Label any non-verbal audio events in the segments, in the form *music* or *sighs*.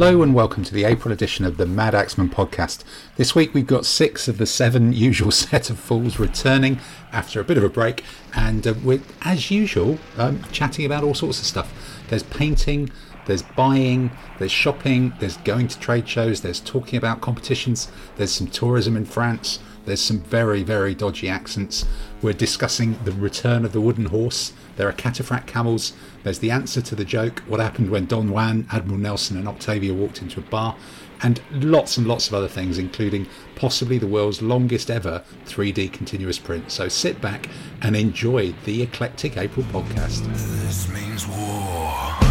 Hello and welcome to the April edition of the Mad Axeman podcast. This week we've got six of the seven *laughs* usual set of fools returning after a bit of a break, and uh, we're, as usual, um, chatting about all sorts of stuff. There's painting, there's buying, there's shopping, there's going to trade shows, there's talking about competitions, there's some tourism in France, there's some very, very dodgy accents. We're discussing the return of the wooden horse. There are cataphract camels. There's the answer to the joke what happened when Don Juan, Admiral Nelson, and Octavia walked into a bar. And lots and lots of other things, including possibly the world's longest ever 3D continuous print. So sit back and enjoy the Eclectic April podcast. This means war.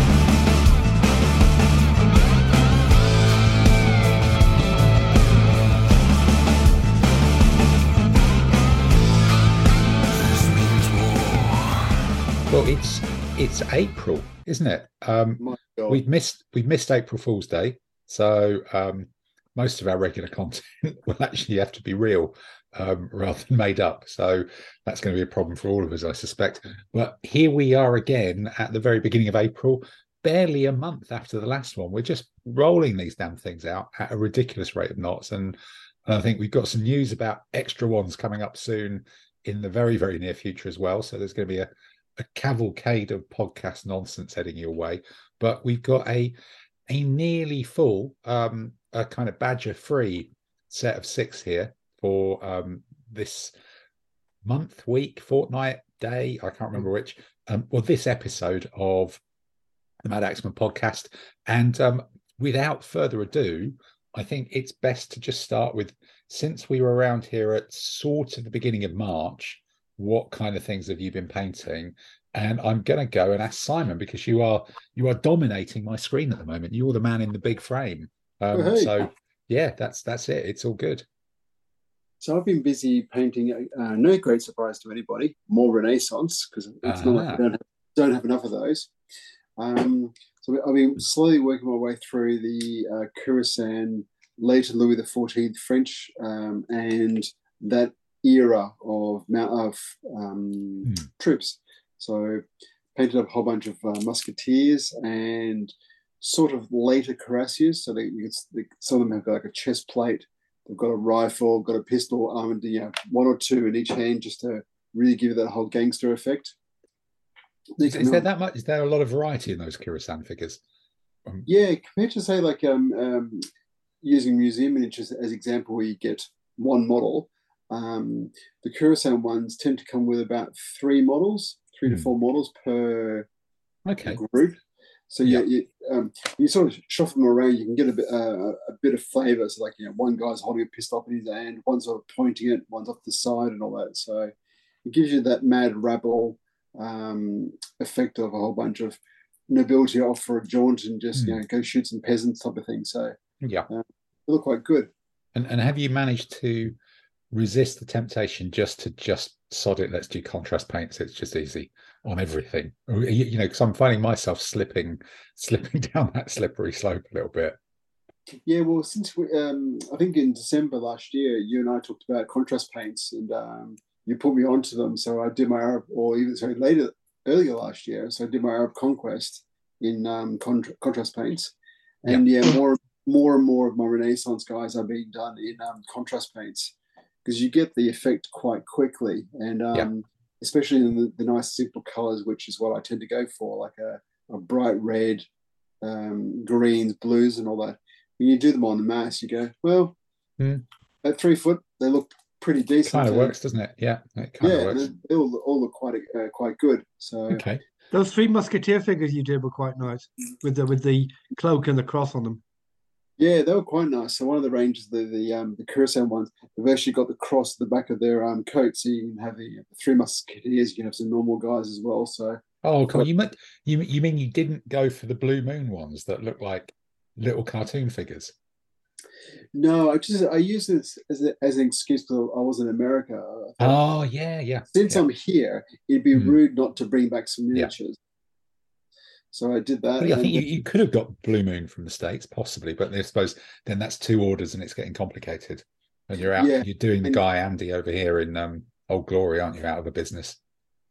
Well, it's it's April, isn't it? Um, we've missed we've missed April Fool's Day, so um, most of our regular *laughs* content will actually have to be real um, *laughs* rather than made up. So that's going to be a problem for all of us, I suspect. But here we are again at the very beginning of April, barely a month after the last one. We're just rolling these damn things out at a ridiculous rate of knots, and, and I think we've got some news about extra ones coming up soon in the very very near future as well. So there's going to be a a cavalcade of podcast nonsense heading your way. But we've got a a nearly full, um, a kind of badger free set of six here for um, this month, week, fortnight, day. I can't remember which. Um, well, this episode of the Mad Axeman podcast. And um, without further ado, I think it's best to just start with since we were around here at sort of the beginning of March, what kind of things have you been painting? And I'm going to go and ask Simon because you are you are dominating my screen at the moment. You're the man in the big frame. Um, Oh. So yeah, that's that's it. It's all good. So I've been busy painting. Uh, no great surprise to anybody. More Renaissance because it's not like Ah. we don't have, don't have enough of those. Um, so I've been slowly working my way through the uh, Khurasan, later Louis XIV French, um, and that era of mount of um, Hmm. troops. So painted up a whole bunch of uh, musketeers and sort of later cuirassiers. So they, they, some of them have got like a chest plate. They've got a rifle, got a pistol, armed, you know, one or two in each hand, just to really give it that whole gangster effect. Is, is there that much? Is there a lot of variety in those Khurasan figures? Um, Yeah, compared to say like um, um, using museum miniatures as example, where you get one model. Um, the Khurasan ones tend to come with about three models, three Hmm. to four models per okay. group. So yeah, Yeah. you, um, you sort of shuffle them around. You can get a bit uh, a bit of flavour. So like you know, one guy's holding a pistol up in his hand, one's sort of pointing it, one's off the side, and all that. So it gives you that mad rabble um, effect of a whole bunch of nobility off for a jaunt and just you know go shoot some peasants type of thing. So Yeah. they look quite good. And and have you managed to resist the temptation just to just sod it? Let's do contrast paints. It's just easy on everything. You, you know, because I'm finding myself slipping *laughs* slipping down that slippery slope a little bit. Yeah, well, since we, um, I think in December last year, you and I talked about contrast paints, and um, you put me onto them. So I did my Arab, or even sorry, later earlier last year. So I did my Arab conquest in um, contra- contrast paints, and yeah. more more and more of my Renaissance guys are being done in um, contrast paints because you get the effect quite quickly, and um, Yeah. especially in the, the nice simple colors, which is what I tend to go for, like a, a bright red, um, greens, blues, and all that when you do them on the mass, you go, well, Hmm. at three foot, they look pretty decent. Kind of works, doesn't it? Yeah, it kind Yeah, of works. they, they all, all look quite uh, quite good. So Okay. Those three musketeer figures you did were quite nice with the with the cloak and the cross on them. Yeah, they were quite nice. So one of the ranges, the the um, the Khurasan ones, they've actually got the cross at the back of their um coat, so you can have the three musketeers. You can have some normal guys as well. So Oh, cool. You meant you you mean you didn't go for the blue moon ones that look like little cartoon figures? no, I just I use this as, a, as an excuse because I was in America. Thought, Oh, yeah, yeah. since yeah. I'm here, it'd be Hmm. rude not to bring back some miniatures. So I did that. Well, yeah, I think you, you could have got Blue Moon from the States, possibly, but I suppose then that's two orders and it's getting complicated. And you're out, Yeah, you're doing the and- guy Andy over here in um, Old Glory, aren't you, out of a business?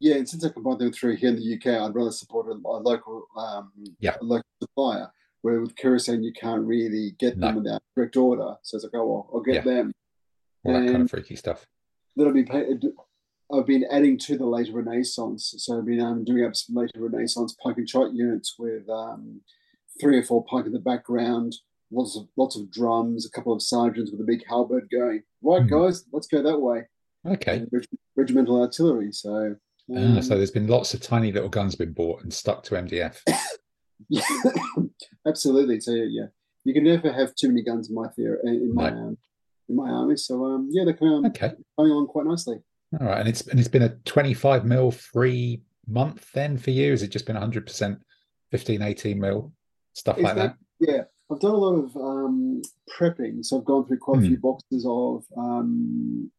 Yeah, and since I can buy them through here in the UK, I'd rather support a, a local, um, Yeah. a local supplier where with Khurasan you can't really get them No. without direct order. So it's like, oh well, I'll get Yeah. them. All that kind of freaky stuff. That'll be paid. I've been adding to the later Renaissance. So I've been um, doing up some later Renaissance pike and shot units with um, three or four pike in the background, lots of lots of drums, a couple of sergeants with a big halberd going. Right, Hmm. guys, let's go that way. Okay. Reg- regimental artillery. So, Ah, um, so there's been lots of tiny little guns been bought and stuck to MDF. yeah, *coughs* absolutely. So yeah, you can never have too many guns in my theory in my No. um, in my army. So um, yeah, they're coming on, Okay. coming on quite nicely. All right. And it's and it's been a 25 mil free month then for you? Has it just been 100 percent 15, 18 mil stuff Is like that? Yeah, I've done a lot of um, prepping. So I've gone through quite a Hmm. few boxes of um,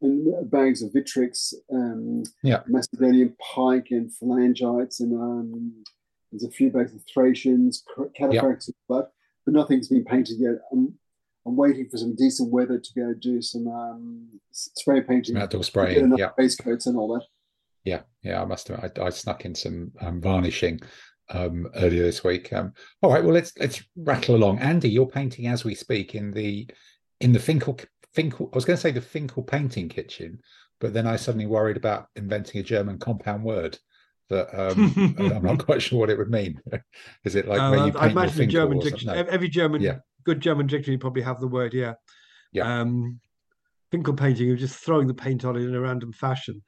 and bags of Victrix, um, Yeah. Macedonian pike, and phalangites, and um, there's a few bags of Thracians, cataphracts, but but nothing's been painted yet. I'm, I'm waiting for some decent weather to be able to do some um, spray painting, outdoor get spraying. Yeah. base coats and all that. Yeah, yeah, I must have. I, I snuck in some um, varnishing um, earlier this week. Um, all right, well let's let's rattle along. Andy, you're painting as we speak in the in the Finkel Finkel. I was going to say the Finkel painting kitchen, but then I suddenly worried about inventing a German compound word that um, *laughs* I'm not quite sure what it would mean. *laughs* Is it like Uh, where you I paint your imagine the Finkel German or dictionary. No. every German, Yeah. Good German dictionary probably have the word, yeah. Yeah. Um, Finkel painting, you're just throwing the paint on it in a random fashion.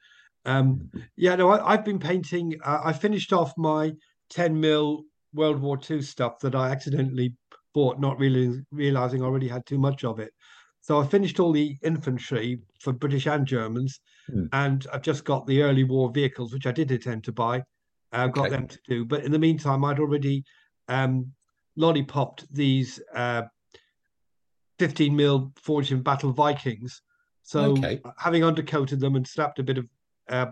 Um, yeah, no, I, I've been painting. Uh, I finished off my 10 mil World War II stuff that I accidentally bought, not really realizing I already had too much of it. So I finished all the infantry for British and Germans, Hmm. and I've just got the early war vehicles, which I did intend to buy. I've got Okay. them to do, but in the meantime, I'd already um, lollipopped these uh, 15 mil Forged in Battle Vikings. So Okay. having undercoated them and slapped a bit of uh,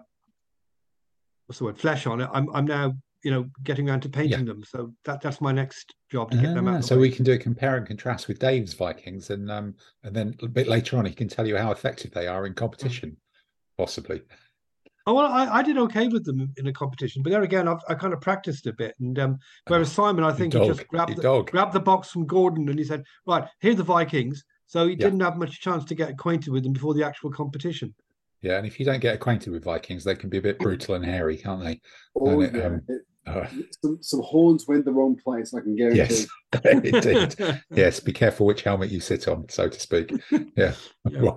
what's the word flesh on it, I'm I'm now you know getting around to painting them. So that that's my next job to get them Ah, out. so we can do a compare and contrast with Dave's Vikings, and um, and then a bit later on, he can tell you how effective they are in competition, possibly. Oh well, I, I did okay with them in a competition, but there again, I've I kind of practiced a bit. And um, whereas Simon, I think he just grabbed the, grabbed the box from Gordon and he said, "Right, here are the Vikings." So he Yeah. didn't have much chance to get acquainted with them before the actual competition. Yeah, and if you don't get acquainted with Vikings, they can be a bit brutal and hairy, can't they? Oh, And it, yeah. um, Uh, some, some horns went the wrong place, I can guarantee. yes, *laughs* indeed. *laughs* Yes, be careful which helmet you sit on, so to speak. *laughs* Yeah. Yeah.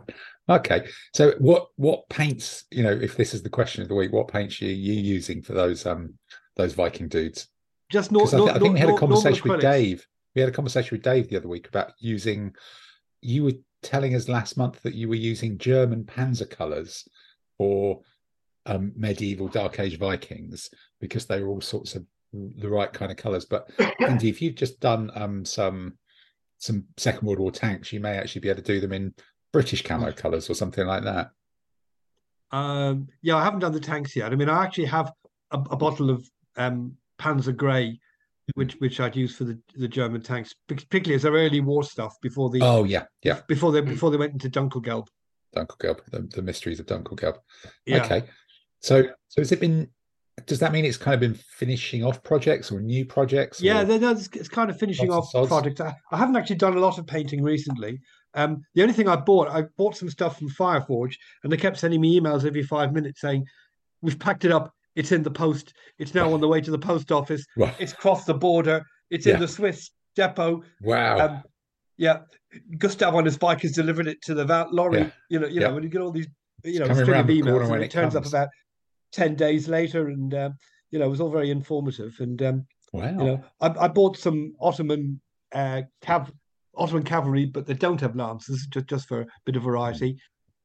Okay. So, what what paints? You know, if this is the question of the week, what paints are you using for those um those Viking dudes? Just not. I, not, I think we had a conversation with. Dave. We had a conversation with Dave the other week about using. You were telling us last month that you were using German Panzer colors for um, medieval Dark Age Vikings because they were all sorts of the right kind of colors. But *coughs* Andy, if you've just done um, some some Second World War tanks, you may actually be able to do them in British camo colors or something like that. Um, yeah, I haven't done the tanks yet. I mean, I actually have a, a bottle of um, Panzer Grey, which which I'd use for the, the German tanks, particularly as their early war stuff before the Oh yeah, yeah, before they before they went into Dunkelgelb. Dunkelgelb, the, the mysteries of Dunkelgelb. Yeah. Okay. So so has it been does that mean it's kind of been finishing off projects or new projects? Yeah, or- it's it's kind of finishing off projects. I, I haven't actually done a lot of painting recently. Um, the only thing I bought, I bought some stuff from Fireforge, and they kept sending me emails every five minutes saying, "We've packed it up. It's in the post. It's now on the way to the post office. *laughs* It's crossed the border. It's Yeah. in the Swiss depot. Wow. Um, yeah, Gustav on his bike has delivered it to the va- lorry. Yeah. You know, you Yeah. know when you get all these, you know, string of round the corner emails, and it it turns up about ten days later, and um, you know, it was all very informative. And um, wow. you know, I, I bought some Ottoman uh, cav Ottoman cavalry, but they don't have lances, just just for a bit of variety,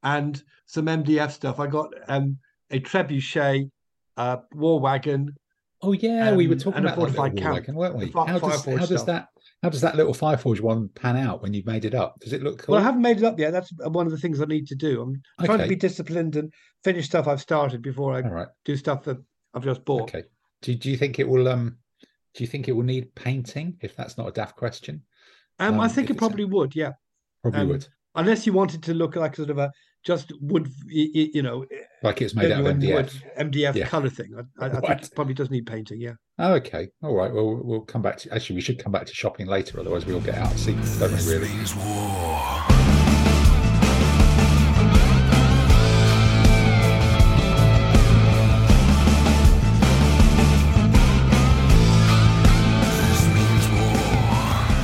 and some MDF stuff. I got um, a trebuchet, uh, war wagon. oh yeah, we were um, talking a about that fortified war camp. wagon, weren't we? The fi- How does, how does that how does that little Fireforge one pan out when you've made it up? Does it look cool? Well, I haven't made it up yet. That's one of the things I need to do. I'm trying to be disciplined and finish stuff I've started before I right. do stuff that I've just bought. Okay. Do do you think it will um do you think it will need painting if that's not a daft question? Um, I Um, think it probably would. Yeah. Probably Um, would. unless you wanted to look like sort of a just wood, y- y- you know, Like it's made out of genuine wood MDF. MDF Yeah. color thing. I, I, I think it probably does need painting. Yeah. Oh, okay. All right. Well, we'll come back to. Actually, we should come back to shopping later. Otherwise, we all get out of seat, don't we? This Really.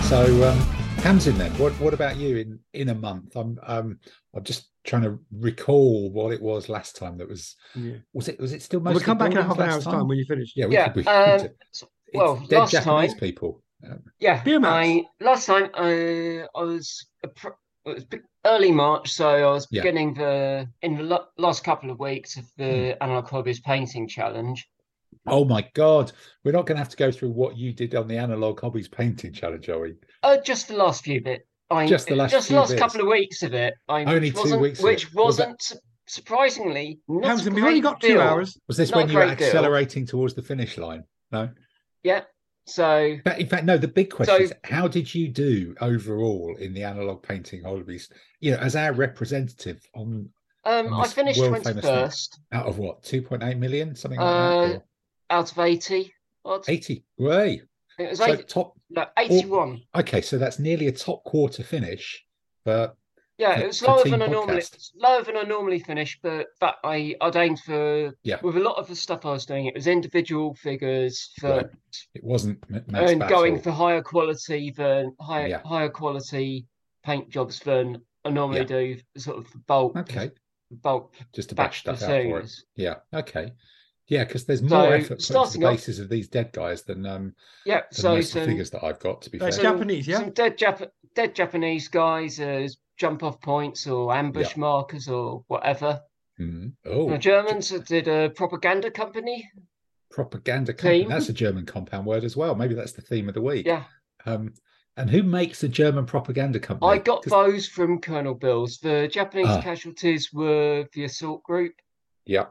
So, um, Tamsin, then, what what about you in in a month? I'm um, I'm just trying to recall what it was last time. That was Yeah. was it was it still We'll come back in a half an last hour's time when you finish. Yeah, we Yeah, could. We, could- s- it's well, dead last Japanese time, people. Um, yeah, Beer mats. I last time I I was appro- it was early March, so I was Yeah. beginning the in the lo- last couple of weeks of the Hmm. analog hobbies painting challenge. Oh my god, we're not going to have to go through what you did on the analog hobbies painting challenge, are we? Uh, just the last few bit. I Just the last just few last bits. couple of weeks of it. I Only which two wasn't, weeks of it. which Was that- wasn't surprisingly not Tamsin, a we've only got two deal. hours. Was this Not when you were great deal. accelerating towards the finish line? No. Yeah, so In fact, in fact, no. The big question So- is, how did you do overall in the analog painting hobbies? You know, as our representative on um, on I finished world twenty famous thing. first out of what, two point eight million, something like Uh, that, or out of eighty. Odd. eighty? Way. It was So 80, top. no, eighty-one. Okay, so that's nearly a top quarter finish. But Yeah, it was lower than I normally it's lower than I normally finish, but that I I'd aimed for Yeah. with a lot of the stuff I was doing. It was individual figures for Right. it wasn't and going for higher quality than higher Yeah. higher quality paint jobs than I normally Yeah. do. Sort of bulk Okay, bulk just to batch stuff out for it. Yeah. Okay. Yeah, because there's So, more effort put into starting the off- of these dead guys than um Yeah, than so most of the some, figures that I've got. To be That's fair. some- Japanese, yeah? some dead Jap- dead Japanese guys as jump off points or ambush Yeah. markers or whatever. Mhm. Oh, The Germans did a propaganda company. propaganda company. Theme. That's a German compound word as well. Maybe that's the theme of the week. Yeah, Um, and who makes a German propaganda company? I got 'Cause- those from Colonel Bills. The Japanese Ah. casualties were the assault group, Yeah.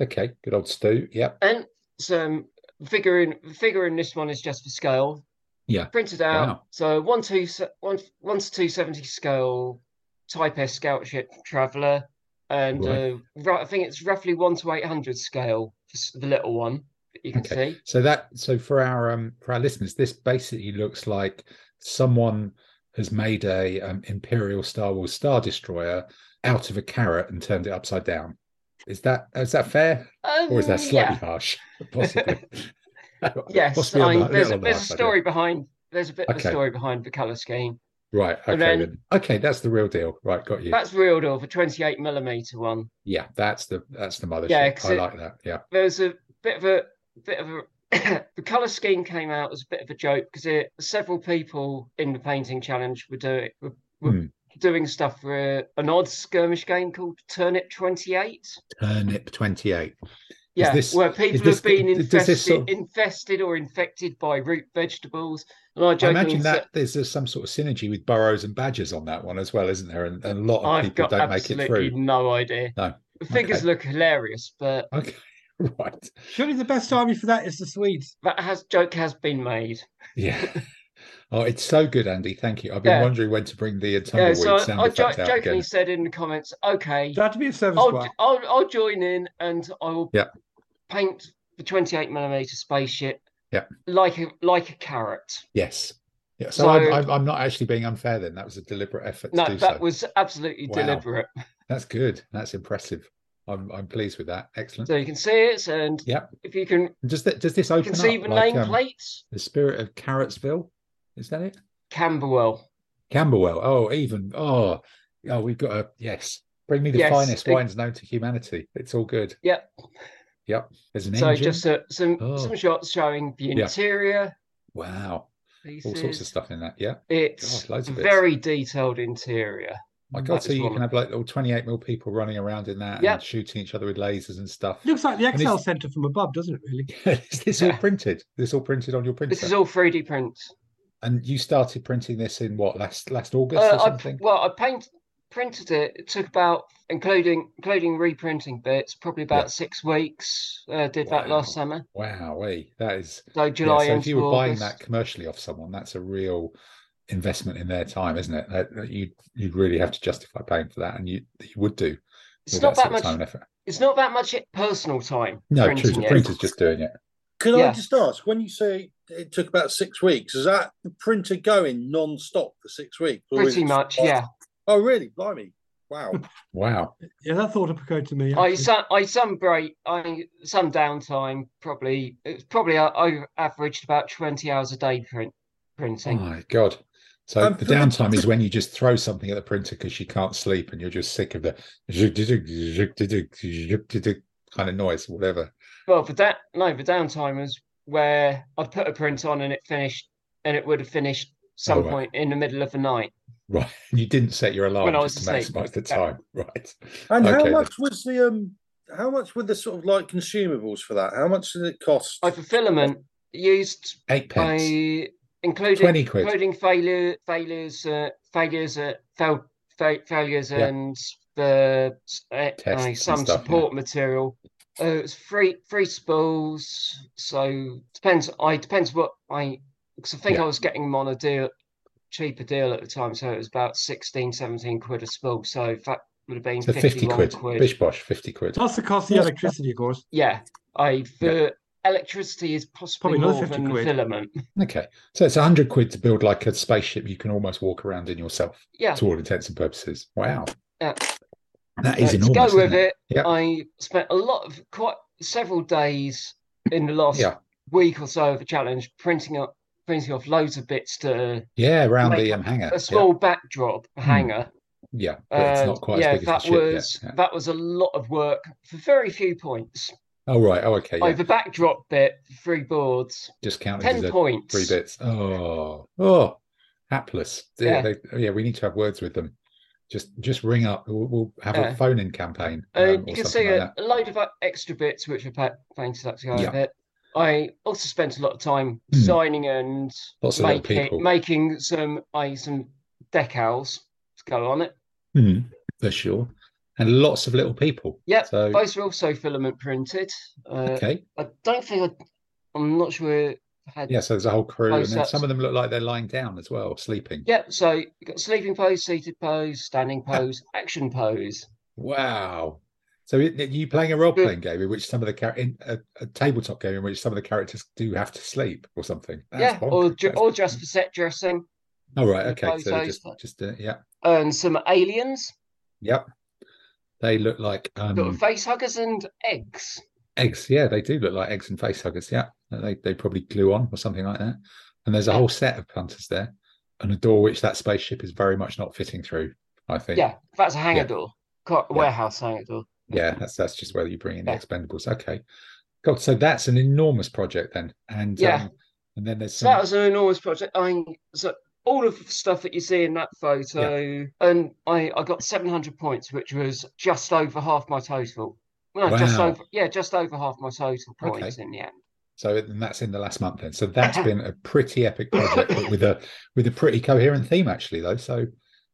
Okay. Good old Stu. Yep. and some figure in figure in this one is just for scale. Yeah. Printed out. Wow. So one two one one to two seventy scale Type S scout ship traveller, and Right. uh, right, I think it's roughly one to eight hundred scale for the little one that you can Okay. see. So that so for our um for our listeners, this basically looks like someone has made a um, Imperial Star Wars Star Destroyer out of a carrot and turned it upside down. Is that is that fair or is that Um, slightly yeah. harsh? *laughs* Possibly. *laughs* Yes, Possibly I the- there's a, there's a harsh side, yeah. story behind there's a bit of a story behind the color scheme. Right. Okay. Then- then. Okay, that's the real deal. Right, got you. That's real deal for 28 millimeter one. Yeah, that's the that's the mothership. Yeah, I it- like that. Yeah. There's a bit of a bit of a *coughs* the color scheme came out as a bit of a joke because it several people in the painting challenge were doing were, were Hmm. Doing stuff for a, an odd skirmish game called Turnip 28. Turnip twenty eight. Yeah, this- where people this- have been infested, sort of- infested or infected by root vegetables. And I I imagine said- that there's uh, some sort of synergy with burrows and badgers on that one as well, isn't there? And, and a lot of I've people got don't make it absolutely through. no idea. No. The figures Okay. look hilarious, but Okay. *laughs* Right. Surely the best army for that is the Swedes. that has joke has been made. Yeah. *laughs* Oh, it's so good, Andy. Thank you. I've been Yeah. wondering when to bring the uh, Yeah, tumbleweed so sound I jo- out jokingly again. said in the comments, okay, That to be a service I'll, bar. I'll I'll join in and I will Yeah. paint the 28 millimeter spaceship Yeah. like a like a carrot. Yes. Yeah. So, So- I'm, I'm, I'm not actually being unfair then. That was a deliberate effort to No, do that so. was absolutely Wow. deliberate. That's good. That's impressive. I'm, I'm pleased with that. Excellent. So you can see it, and Yep. if you can, Does that does this you open can see up the like um, the spirit of Carrotsville? Is that it? Camberwell. Camberwell. Oh, even oh, oh, we've got a yes. Bring me the Yes, finest it- wines known to humanity. It's all good. Yep. Yep. There's an So engine. just uh, some Oh. some shots showing the Yeah. interior wow. pieces. All sorts of stuff in that. Yeah. It's God, a very detailed interior. My God, That so you one can have like little 28 mil people running around in that Yep. and shooting each other with lasers and stuff. Looks like the Excel Center from above, doesn't it? Really? *laughs* is this all Yeah. printed? This all printed on your printer? This is all 3D prints. And you started printing this in what last last August Uh, or I, something? well, I paint printed it. It took about, including including reprinting bits, probably about Yeah. six weeks. Uh, did that last summer. Wow, that is So July. yeah, July so if you were buying that commercially off someone, that's a real investment in their time, isn't it? That, that you you'd really have to justify paying for that, and you you would do. It's not that sort of much. time and effort. It's not that much personal time. No, true. The it. printer's just doing it. Can I just ask, when you say it took about six weeks, is that the printer going non-stop for six weeks? or Pretty it- much, yeah. Oh, really? Blimey! Wow. Wow. Yeah, that thought occurred to me. I actually. some I some break I some downtime probably it's probably uh, over averaged about twenty hours a day print Oh printing. my god. So Um, the the- downtime is when you just throw something at the printer because you can't sleep and you're just sick of the kind of noise, whatever. Well, for that no, the downtime was where I'd put a print on and it finished and it would have finished some Oh, right. point in the middle of the night. Right. *laughs* You didn't set your alarm When I was to asleep. maximize the Yeah. time. *laughs* Right. And Okay, how then. much was the um? How much were the sort of like consumables for that? How much did it cost? I for filament used Eight pence. I including 20 quid. including failure failures uh, failures uh, fail, fa- failures Yeah. and the uh, Tests uh, and some stuff, yeah. support material. Uh, it's free free spools. So depends. I depends what I because I think Yeah. I was getting them on a deal cheaper deal at the time. So it was about 16, 17 quid a spool. So that would have been So 50 51 quid. Bish bosh, 50 quid. Plus the cost of the electricity, of course. Yeah, I the electricity is possibly Probably more 50 than the filament. Okay. So it's 100 quid to build like a spaceship you can almost walk around in yourself Yeah. to all intents and purposes. Wow. Yeah. That is Uh, enormous. go with it, Yeah. I spent a lot of quite several days in the last Yeah. week or so of the challenge printing up printing off loads of bits to Yeah, around the um, hanger. a small backdrop hanger. Yeah. yeah. But it's And not quite yeah, as big that as the ship was. Yeah. that was a lot of work for very few points. Oh, right. Oh, okay. Like Yeah. the backdrop bit, three boards, Just counted ten points. three bits. Oh, oh, hapless. Yeah, Yeah. they, yeah, we need to have words with them. Just, just ring up. We'll, we'll have Yeah. a phone-in campaign. Uh, um, you can see like a, that. a load of uh, extra bits which are pa- painted up to go Yeah. with it. I also spent a lot of time designing and Lots of making people. making some I some decals to go on it. Mhm, for sure, and lots of little people. Yep, So those were also filament printed. Uh, okay, I don't think I, I'm not sure. Had yeah. So there's a whole crew, and then some of them look like they're lying down as well, sleeping. Yep. So you got sleeping pose, seated pose, standing pose, action pose. Wow. So you playing a role-playing game in which some of the char- in a, a tabletop game in which some of the characters do have to sleep or something. That's yeah, or bonkers. ju- or just for set dressing, oh right, okay. So just, just uh, yeah, and some aliens, yep. They look like um, face huggers and eggs. eggs. Yeah, they do look like eggs and face huggers. Yeah, they they probably glue on or something like that. And there's a whole set of punters there, and a door which that spaceship is very much not fitting through. I think. Yeah, that's a hangar Yeah. door, co- Yeah. warehouse hangar door. Yeah, that's that's just where you bring in the expendables. Okay, God, so that's an enormous project then, and Yeah. um, and then there's some. that was an enormous project. I mean, so all of the stuff that you see in that photo, and I, I got 700 points, which was just over half my total. No, just over, yeah, just over half my total Okay. points in the end. So and that's in the last month then. So that's *laughs* been a pretty epic project, but with a with a pretty coherent theme actually though. So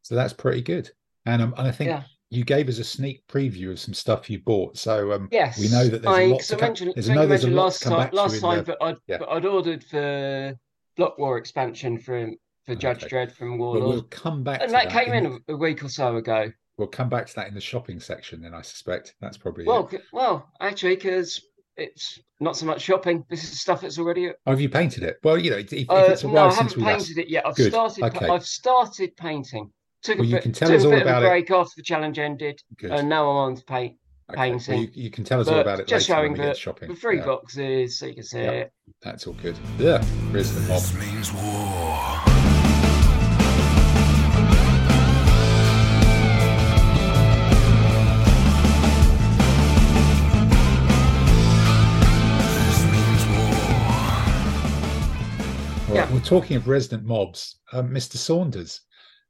so that's pretty good. And um, and I think Yeah. you gave us a sneak preview of some stuff you bought. So um, Yes, we know that there's I, a lot to I come. mentioned, There's, I know there's a lot last time, last time the- that I'd, yeah. I'd ordered for Block War expansion from for Judge Okay. Dredd from But Warlord, we'll come back and to that that came in a, a week or so ago. We'll come back to that in the shopping section. Then I suspect that's probably. Well, it. well, actually, because it's not so much shopping. This is stuff that's already Oh, have you painted it? Well, you know, if, if Uh, it's no, I haven't we last. painted it yet. I've Good, started. okay. I've started painting. Took Well, a you bit, can tell took us a all bit about of it. a break after the challenge ended, Good. and now I'm on to paint. Okay. Well, painting. you, you can tell us all about it just later when showing we the, to shopping. the three Yeah, boxes, so you can see Yeah. it. that's all good. Yeah, here's the mob. This means war. Right, Yeah. we're talking of resident mobs, um, Mr. Saunders,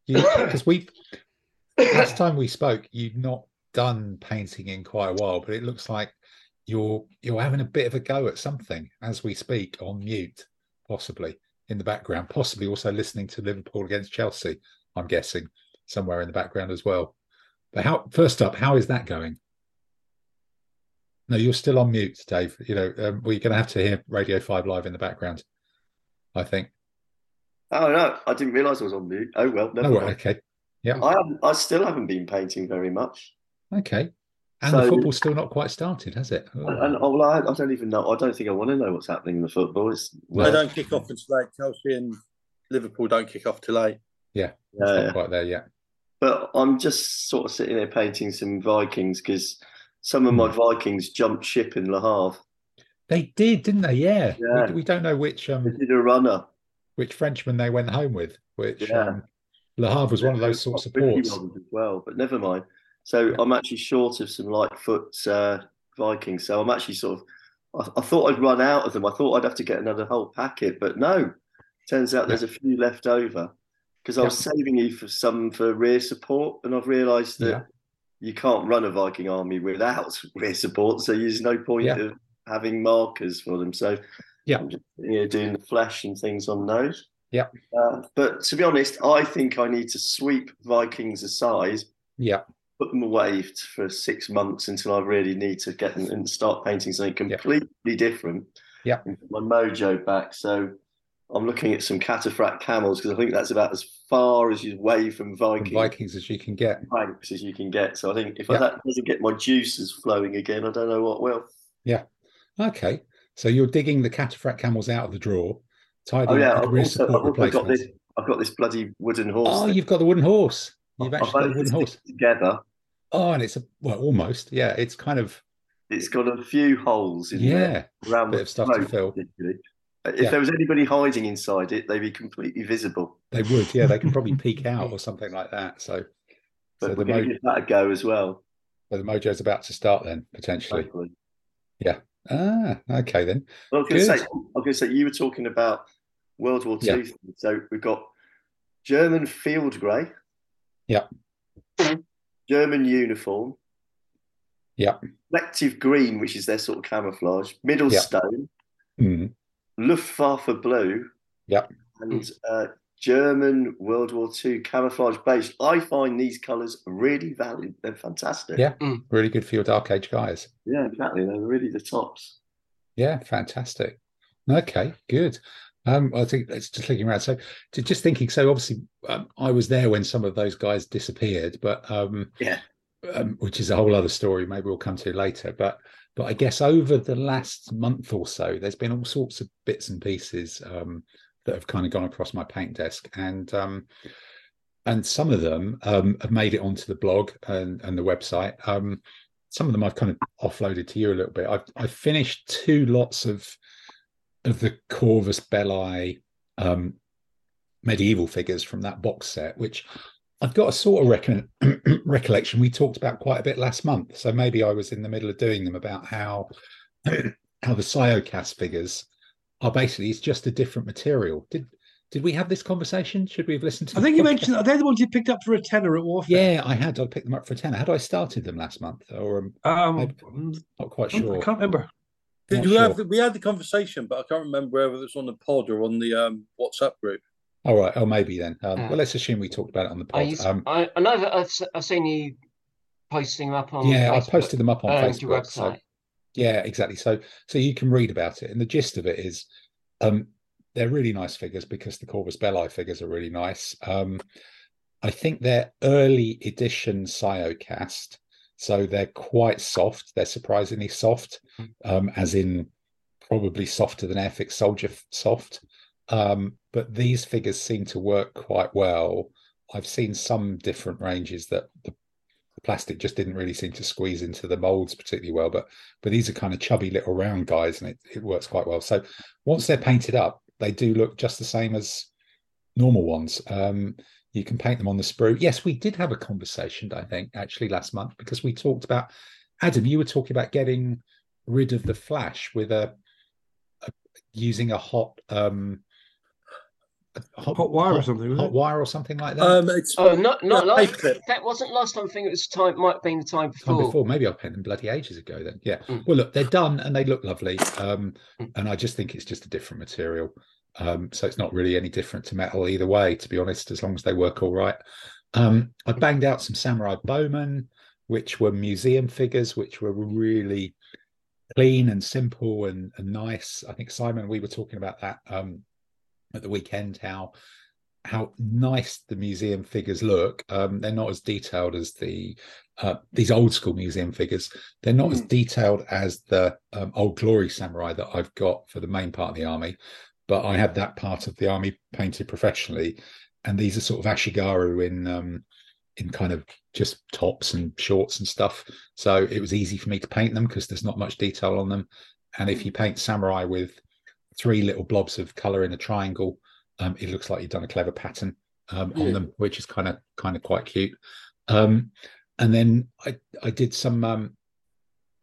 because *coughs* we last time we spoke, you'd not done painting in quite a while, but it looks like you're you're having a bit of a go at something as we speak on mute, possibly in the background, possibly also listening to Liverpool against Chelsea. I'm guessing somewhere in the background as well. But how? First up, how is that going? No, you're still on mute, Dave. You know, um, we're going to have to hear Radio Five live in the background. I think. Oh no, I didn't realise I was on mute. Oh well, never Oh, right, mind. okay, Yeah. I I still haven't been painting very much. okay. And the football's still not quite started, has it? Oh. And, and oh, well, I, I don't even know. I don't think I want to know what's happening in the football. It's Well- they don't kick off until late. Chelsea and Liverpool don't kick off till late. It's yeah, not quite there yet. but I'm just sort of sitting there painting some Vikings because some of my Hmm. Vikings jumped ship in Le Havre. They did, didn't they? Yeah. Yeah. We, we don't know which They um did a runner. which Frenchman they went home with. Which Yeah. um, Le Havre was one of those sorts of ports. as well, but never mind. So Yeah. I'm actually short of some Lightfoot uh, Vikings. So I'm actually sort of. I, I thought I'd run out of them. I thought I'd have to get another whole packet, but no. Turns out there's a few left over because I was saving you for some for rear support, and I've realised that Yeah. you can't run a Viking army without *laughs* rear support. So there's no point Yeah. of having markers for them. So Yeah. I'm just you know, doing the flesh and things on those. Yeah. Uh, but to be honest, I think I need to sweep Vikings aside, Yeah. put them away for six months until I really need to get them and start painting something Yeah. completely different. Yeah. And get my mojo back. So I'm looking at some cataphract camels because I think that's about as far as you away from From Viking Vikings as you can get. ranks as you can get. So I think if Yeah. I, that doesn't get my juices flowing again, I don't know what will. Okay. So you're digging the cataphract camels out of the drawer, tied Oh yeah, I've also, I've also got this. I've got this bloody wooden horse. Oh, thing. you've got the wooden horse. You've actually got the wooden horse. together. Oh, and it's a well, almost. Yeah, it's kind of It's got a few holes in there yeah, around bit of stuff to fill. If Yeah. there was anybody hiding inside it, they'd be completely visible. they would. Yeah, they can probably peek out *laughs* or something like that. So, But so we're the, going to give that a go as well. so the mojo's about to start then potentially. Hopefully. Ah, okay then. Well, I was going to say, I was going to say, you were talking about World War Yeah. Two. So we've got German field grey. Yeah. German uniform. Yeah. Reflective green, which is their sort of camouflage. Middle Yeah. stone. Mm, Luftwaffe blue. Yeah. And uh, German World War II camouflage beige. I find these colours really valid. They're fantastic. Yeah. really good for your dark age guys. Yeah, exactly. They're really the tops. Yeah, fantastic. Okay, good. Um, I think it's just looking around. So, to, just thinking. So, obviously, um, I was there when some of those guys disappeared, but um, Yeah. um, which is a whole other story. Maybe we'll come to later. But, but I guess over the last month or so, there's been all sorts of bits and pieces um, that have kind of gone across my paint desk, and um, and some of them um, have made it onto the blog and, and the website. Um, some of them I've kind of offloaded to you a little bit. I've I finished two lots of of the Corvus Belli um, medieval figures from that box set, which I've got a sort of recon- *clears throat* recollection we talked about quite a bit last month. So maybe I was in the middle of doing them about how *clears throat* how the Siocast figures are basically it's just a different material. Did did we have this conversation? Should we have listened to? I think you podcast? mentioned are they the ones you picked up for a tenner at Warfare? Yeah, I had. I picked them up for a tenner. Had I started them last month, or um, Um, not quite sure. I can't remember. Did Not you sure. have we had the conversation, but I can't remember whether it was on the pod or on the um, WhatsApp group. All right. Oh, maybe then. Um, Yeah. well, let's assume we talked about it on the I, pod. used, Um, I, I know that I've, s- I've seen you posting them up on yeah, I posted them up on and your Facebook. So website. Yeah, exactly. So so you can read about it, and the gist of it is, um, they're really nice figures because the Corvus Belli figures are really nice. Um, I think they're early edition Siocast, so they're quite soft. They're surprisingly soft, um, as in probably softer than Airfix Soldier soft. Um, but these figures seem to work quite well. I've seen some different ranges that the plastic just didn't really seem to squeeze into the molds particularly well, but but these are kind of chubby little round guys, and it, it works quite well. So once they're painted up, they do look just the same as normal ones. Um, you can paint them on the sprue. Yes, we did have a conversation, I think, actually last month because we talked about Adam. You were talking about getting rid of the flash with a, a using a hot um a Hot wire or something, hot it? wire or something like that. Um, it's Oh, not not Yeah, last. paper. That wasn't last time. I think it was time. Might have been the time time before. before. Maybe I painted them bloody ages ago then. Yeah. Mm. Well, look, they're done and they look lovely. Um, Mm. and I just think it's just a different material. Um, so it's not really any different to metal either way, to be honest, as long as they work all right. Um, I banged out some Samurai bowmen, which were museum figures, which were really clean and simple and, and nice. I think Simon, we were talking about that um, at the weekend, how how nice the museum figures look. Um, they're not as detailed as the uh, these old school museum figures. They're not as Hmm. detailed as the um, old glory samurai that I've got for the main part of the army, but I had that part of the army painted professionally, and these are sort of ashigaru in um, in kind of just tops and shorts and stuff. So it was easy for me to paint them because there's not much detail on them. And if you paint samurai with three little blobs of color in a triangle, um, it looks like you've done a clever pattern um, on them, which is kind of kind of quite cute. Um, and then I I did some um,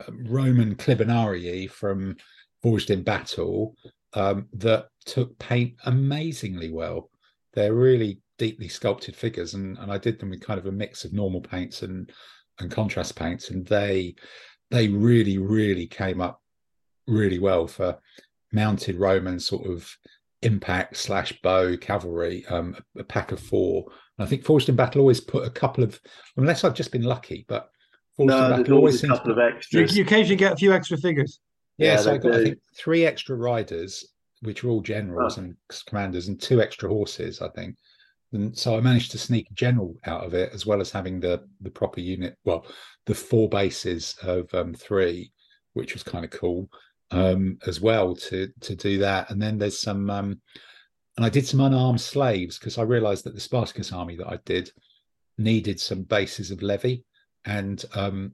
Roman clibanarii from Forged in Battle um, that took paint amazingly well. They're really deeply sculpted figures, and, and I did them with kind of a mix of normal paints and and contrast paints, and they they really really came up really well for mounted Roman sort of impact slash bow cavalry, um, a, a pack of four. And I think Forged in Battle always put a couple of, unless I've just been lucky, but Forged in Battle there's always a seems couple of You, extras. you occasionally get a few extra figures. yeah, Yeah, so I they got I think three extra riders, which are all generals Oh. and commanders, and two extra horses, I think. And so I managed to sneak general out of it, as well as having the the proper unit. Well, the four bases of um, three, which was kind of cool, um, as well to to do that. And then there's some, um, and I did some unarmed slaves because I realised that the Spartacus army that I did needed some bases of levy, and um,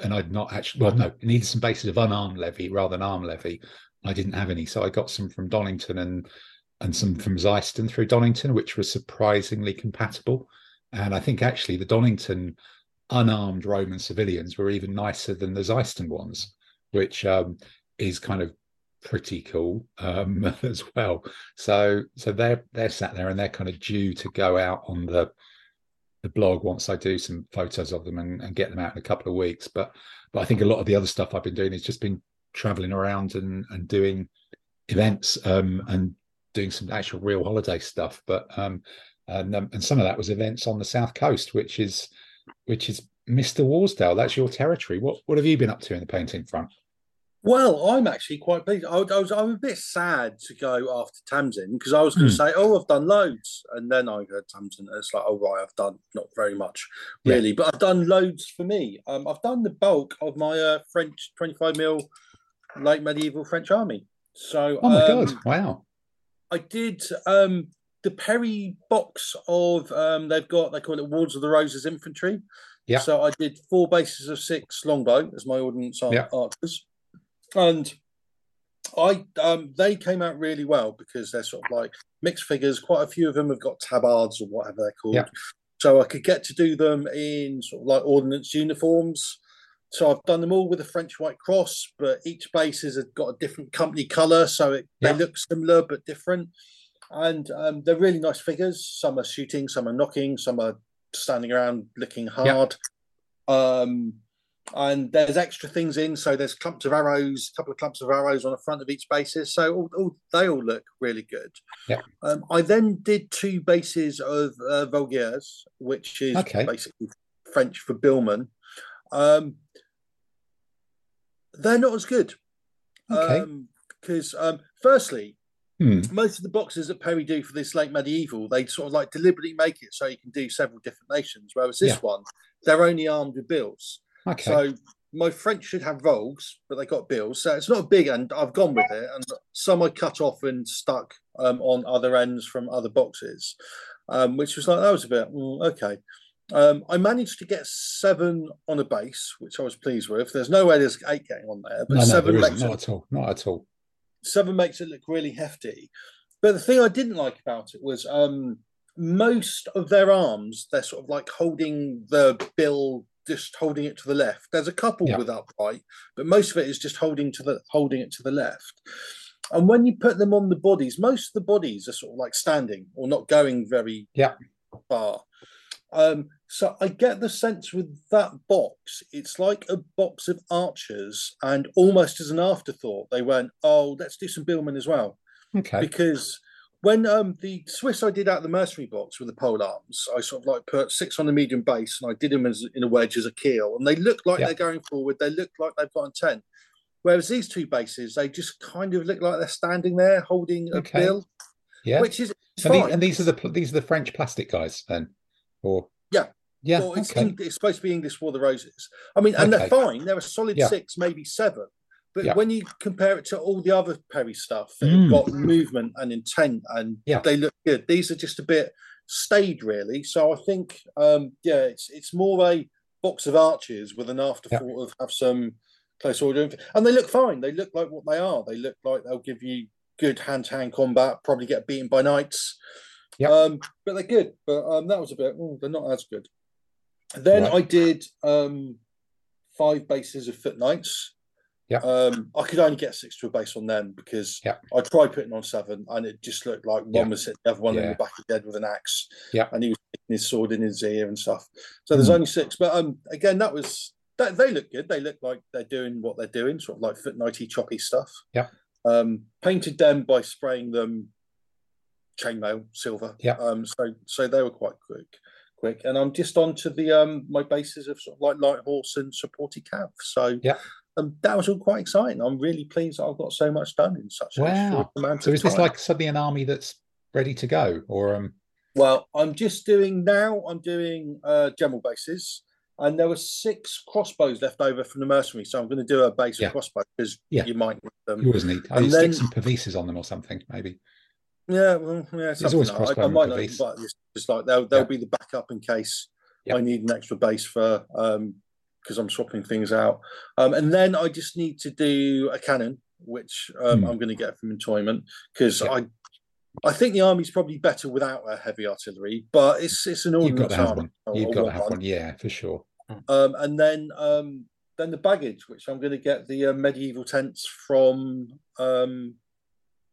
and I'd not actually well no it needed some bases of unarmed levy rather than armed levy. I didn't have any, so I got some from Donington and and some from Xyston through Donington, which was surprisingly compatible. And I think actually the Donington unarmed Roman civilians were even nicer than the Xyston ones, which um, is kind of pretty cool um, *laughs* as well. So so they're they're sat there and they're kind of due to go out on the the blog once I do some photos of them and, and get them out in a couple of weeks. But but I think a lot of the other stuff I've been doing has just been traveling around and and doing events um, and doing some actual real holiday stuff. But um, and um, and some of that was events on the south coast, which is which is Mr. Warsdale. That's your territory. What what have you been up to in the painting front? Well, I'm actually quite pleased. I, I was I'm a bit sad to go after Tamsin because I was going to Hmm. say, oh, I've done loads, and then I heard Tamsin, and it's like, oh right, I've done not very much Yeah. really, but I've done loads for me. Um, I've done the bulk of my uh, French 25 mil late medieval French army. So Oh my um, god! Wow. I did um the Perry box of um they've got they call it Wars of the Roses infantry. Yeah. So I did four bases of six longbow as my ordnance Yeah. archers, and I um they came out really well because they're sort of like mixed figures. Quite a few of them have got tabards or whatever they're called. Yeah. So I could get to do them in sort of like ordnance uniforms. So I've done them all with a French White Cross, but each base has got a different company colour, so it, Yeah. they look similar but different. And um, they're really nice figures. Some are shooting, some are knocking, some are standing around looking Yeah. hard. Um, and there's extra things in, so there's clumps of arrows, a couple of clumps of arrows on the front of each basis. So all, all, they all look really good. Yeah. Um, I then did two bases of uh, Voulgiers, which is Okay. basically French for billman. Um, they're not as good. Okay. Because, um, firstly, Hmm. most of the boxes that Perry do for this late medieval, they sort of like deliberately make it so you can do several different nations. Whereas this Yeah. one, they're only armed with bills. Okay. So my French should have vouges, but they got bills. So it's not a big, and I've gone with it. And some I cut off and stuck um, on other ends from other boxes, um, which was like that was a bit mm, okay. Um, I managed to get seven on a base, which I was pleased with. There's no way there's eight getting on there, but no, no, seven there makes Not it at all. Not at all. seven makes it look really hefty. But the thing I didn't like about it was um, most of their arms, they're sort of like holding the bill, just holding it to the left. There's a couple Yeah. with upright, but most of it is just holding to the holding it to the left. And when you put them on the bodies, most of the bodies are sort of like standing or not going very Yeah. far. Um, so I get the sense with that box, it's like a box of archers, and almost as an afterthought, they went, "Oh, let's do some billmen as well," Okay. because when um the Swiss I did out of the mercenary box with the pole arms, I sort of like put six on the medium base, and I did them as in a wedge as a keel, and they look like Yeah. they're going forward. They look like they've got intent. Whereas these two bases, they just kind of look like they're standing there holding a Okay. bill Yeah. which is And, the- fine. and these are the these are the French plastic guys then, or Yeah. yeah, it's, okay. It's supposed to be English for the roses. I mean, and they're fine. They're a solid Yeah. six, maybe seven. But Yeah. when you compare it to all the other Perry stuff, they've Mm. got movement and intent, and Yeah. they look good. These are just a bit staid, really. So I think, um, yeah, it's it's more a box of arches with an afterthought of have some close order, and they look fine. They look like what they are. They look like they'll give you good hand-to-hand combat. Probably get beaten by knights. Yeah. Um, but they're good. But um, that was a bit. Oh, they're not as good. Then Right. I did um, five bases of foot knights. Yeah. Um, I could only get six to a base on them because Yeah. I tried putting on seven and it just looked like one Yeah. was hitting the other one in the back of the head with an axe. Yeah. And he was taking his sword in his ear and stuff. So there's Hmm. only six. But um again, that was that they look good. They look like they're doing what they're doing, sort of like foot nighty choppy stuff. Yeah. Um painted them by spraying them chainmail silver. Yeah. Um so so they were quite quick quick. And I'm just on to the um my bases of sort of like light horse and supporty cav. So Yeah. Um, that was all quite exciting. I'm really pleased that I've got so much done in such a short amount of time. So is this time. like suddenly an army that's ready to go, or um? Well, I'm just doing now. I'm doing uh, general bases, and there were six crossbows left over from the mercenary, so I'm going to do a base Yeah. of crossbows because Yeah. you might need them. You always need. I and then- stick some pavises on them or something, maybe. Yeah, well, yeah, something always like crossbow I, I might not. Just like they'll they'll Yeah. be the backup in case. I need an extra base for um because I'm swapping things out. Um, and then I just need to do a cannon, which um, Hmm. I'm going to get from employment because Yeah. I. I think the army's probably better without a heavy artillery, but it's it's an You've ordnance got to have army. one. You've got to have one. one. Yeah, for sure. Um, and then um, then the baggage, which I'm going to get the uh, medieval tents from. Um,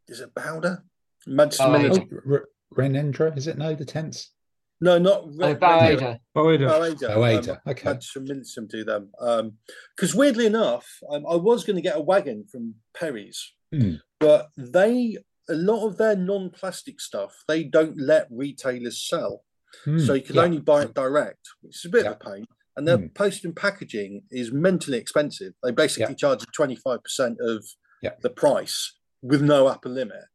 is it Bowder? Manchester. Oh, Renedra, is it? No, the tents. No, not Oh, Red- Barada. Oh, wait a- Barada. Oh, Um, Ada. Okay. Manchester Military do them. Um, because weirdly enough, um, I was going to get a wagon from Perry's, Hmm. but they a lot of their non-plastic stuff they don't let retailers sell. Hmm, so you can yeah. only buy it direct, which is a bit Yeah. of a pain. And their Hmm. post and packaging is mentally expensive. They basically charge twenty five percent of Yeah. the price with no upper limit.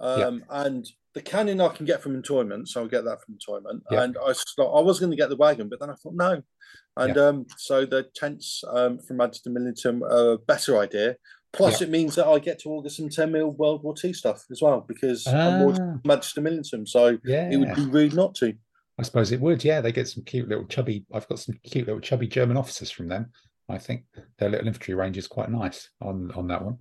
Yeah. Um, And the cannon I can get from employment, so I'll get that from employment. Yeah. And I I was going to get the wagon, but then I thought no. And um, so the tents um, from Manchester Millington are a better idea. Plus, Yeah. it means that I get to order some 10 mil World War II stuff as well because I'm more Ah, Manchester Millington. So yeah. it would be rude not to. I suppose it would. Yeah, they get some cute little chubby. I've got some cute little chubby German officers from them. I think their little infantry range is quite nice on on that one.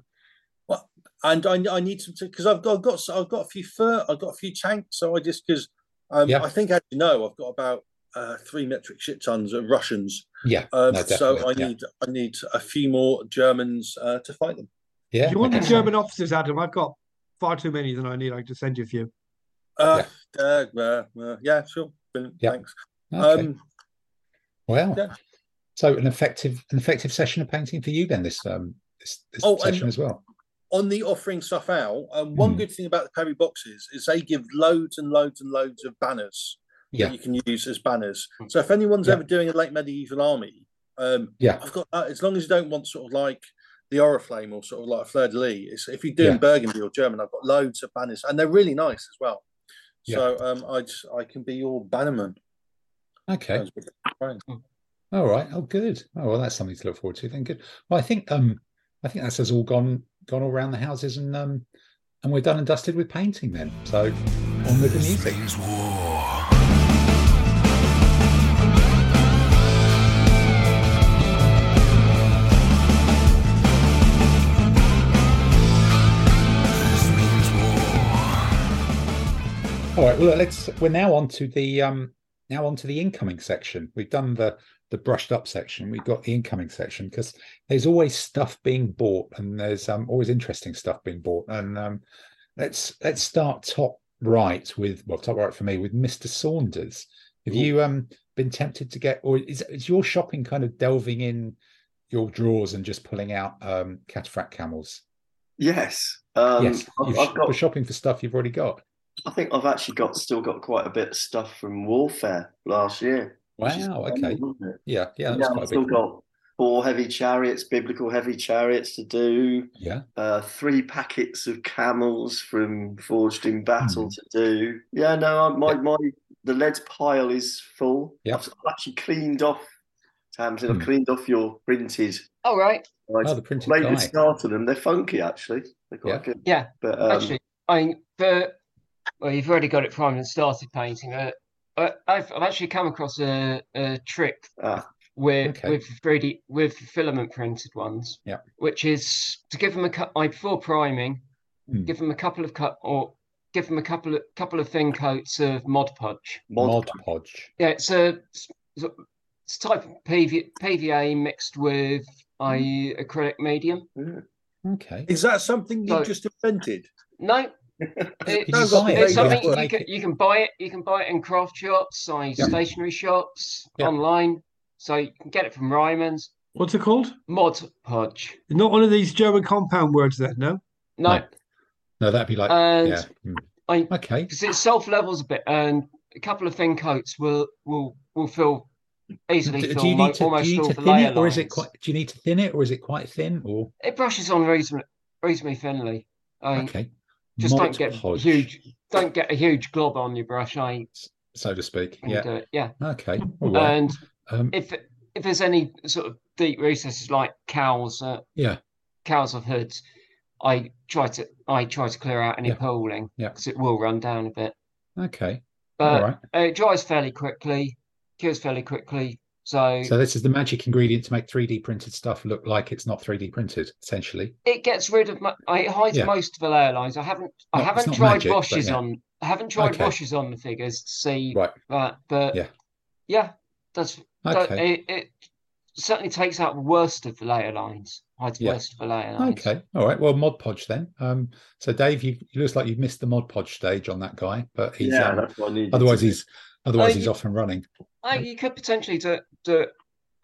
And I, I need some because I've got, I've got I've got a few fur, I've got a few tanks, so I just because um, Yeah. I think as you know I've got about uh, three metric shit tons of Russians, Yeah, um, no, so I definitely, yeah. need I need a few more Germans uh, to fight them. yeah. Do you want the guess so. German officers, Adam? I've got far too many than I need. I can just send you a few. Uh, uh, uh, uh, yeah, sure, Brilliant, Yeah. thanks. Okay. Um, well, yeah. so an effective an effective session of painting for you then this um this, this Oh, and- session as well. On the offering stuff out, um, one Hmm. good thing about the Perry boxes is they give loads and loads and loads of banners Yeah, that you can use as banners. So if anyone's Yeah. ever doing a late medieval army, um, Yeah. I've got that. As long as you don't want sort of like the Oriflamme or sort of like a Fleur de Lis, if you're doing Yeah. Burgundy or German, I've got loads of banners and they're really nice as well. Yeah. So um, I just, I can be your bannerman. okay. Right. All right. Oh, good. Oh, well, that's something to look forward to. Then good. Well, I think um, I think that's us all gone gone all around the houses and um, and we're done and dusted with painting then. So on with the music. means war. This means war. All right. Well, let's. We're now on to the um now on to the incoming section. We've done the the brushed up section. We've got the incoming section because there's always stuff being bought and there's um always interesting stuff being bought. And um, let's let's start top right with well top right for me with Mr. Saunders. Have you um been tempted to get or is is your shopping kind of delving in your drawers and just pulling out um cataphract camels? Yes. Um, yes, I've, I've got. you're shopping for stuff you've already got. I think I've actually got still got quite a bit of stuff from Warfare last year. Which is Wow. Okay. isn't? Yeah. Yeah. That Yeah, was I've a still big. got. four heavy chariots, biblical heavy chariots to do. Yeah. Uh, three packets of camels from Forged in Battle Hmm. to do. Yeah, no, I- my my the lead pile is full. Yep. I've actually cleaned off. Tamsin, Hmm. I've cleaned off your printed. All right. I Oh, the printed made a start of them. They're funky, actually. They're quite Yeah. good. Yeah. But um, Actually, I for well, you've already got it primed and started painting. Uh, I've I've actually come across a, a trick ah, with Okay. with 3D with filament printed ones. Yeah. Which is to give them a cut. I before priming, Hmm. give them a couple of cut or give them a couple of couple of thin coats of Mod Podge. Mod, Mod Podge. Yeah, it's a it's a- it's a type of PV, PVA mixed with a acrylic medium. Okay. Is that something you So- just invented? No, Did It's, you Sounds buy it? very Yeah, something you can you can buy it. You can buy it in craft shops, like Yeah. stationery shops, Yeah. online. So you can get it from Ryman's. What's it called? Mod Podge. Not one of these German compound words, then, no? No, No. No, that'd be like and yeah. Hmm. I Okay. because it self levels a bit, and a couple of thin coats will will will fill easily Do, fill do you need to, do you need to thin it, or is it quite? Do you need to thin it, or is it quite thin? Or It brushes on reasonably reasonably thinly. I okay, just don't get Podge, huge. Don't get a huge glob on your brush. I so to speak. Yeah. do. Yeah, Okay. Right. and Um, if if there's any sort of deep recesses like cows, uh, yeah. cows of hoods, I try to I try to clear out any Yeah. pooling Yeah. because it will run down a bit. Okay. But All right. uh, it dries fairly quickly, cures fairly quickly. So, So this is the magic ingredient to make 3D printed stuff look like it's not 3D printed, essentially. it gets rid of my, it hides Yeah. most of the layer lines. I haven't I Not- it's haven't tried magic, washes yeah. on I haven't tried Okay. washes on the figures to see Right. that, but Yeah. yeah, that's that, Okay. it, it certainly takes out the worst of the layer lines. Hides Yeah. worst of the layer lines. Okay. All right. Well, Mod Podge then. Um, so Dave, you it looks like you've missed the Mod Podge stage on that guy, but he's yeah, um, that's what I otherwise to he's otherwise Oh, he's you- off and running. I, you could potentially do do it.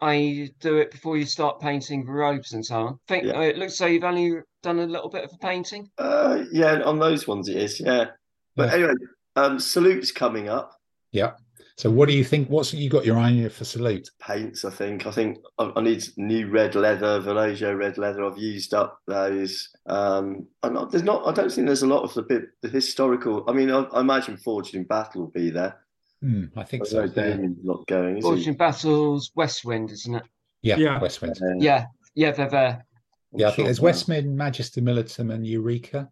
I do it before you start painting the robes and so on. Think Yeah. uh, it looks like you've only done a little bit of a painting. Uh, yeah, on those ones it is. Yeah, but Yeah. anyway, um, salutes coming up. Yeah. So what do you think? What's you got your eye on here for salute? paints. I think. I think I, I need new red leather, Vallejo red leather. I've used up those. Um, I'm not, there's not. I don't think there's a lot of the bit the historical. I mean, I, I imagine Forged in Battle will be there. Hmm, I think I so. Yeah. Not going. Fortune he? Battles, Westwind, isn't it? Yeah. Yeah. West Wind. Uh, Yeah, yeah, they're there. I'm Yeah, I think there's now. Westmid, Magister Militum, and Eureka.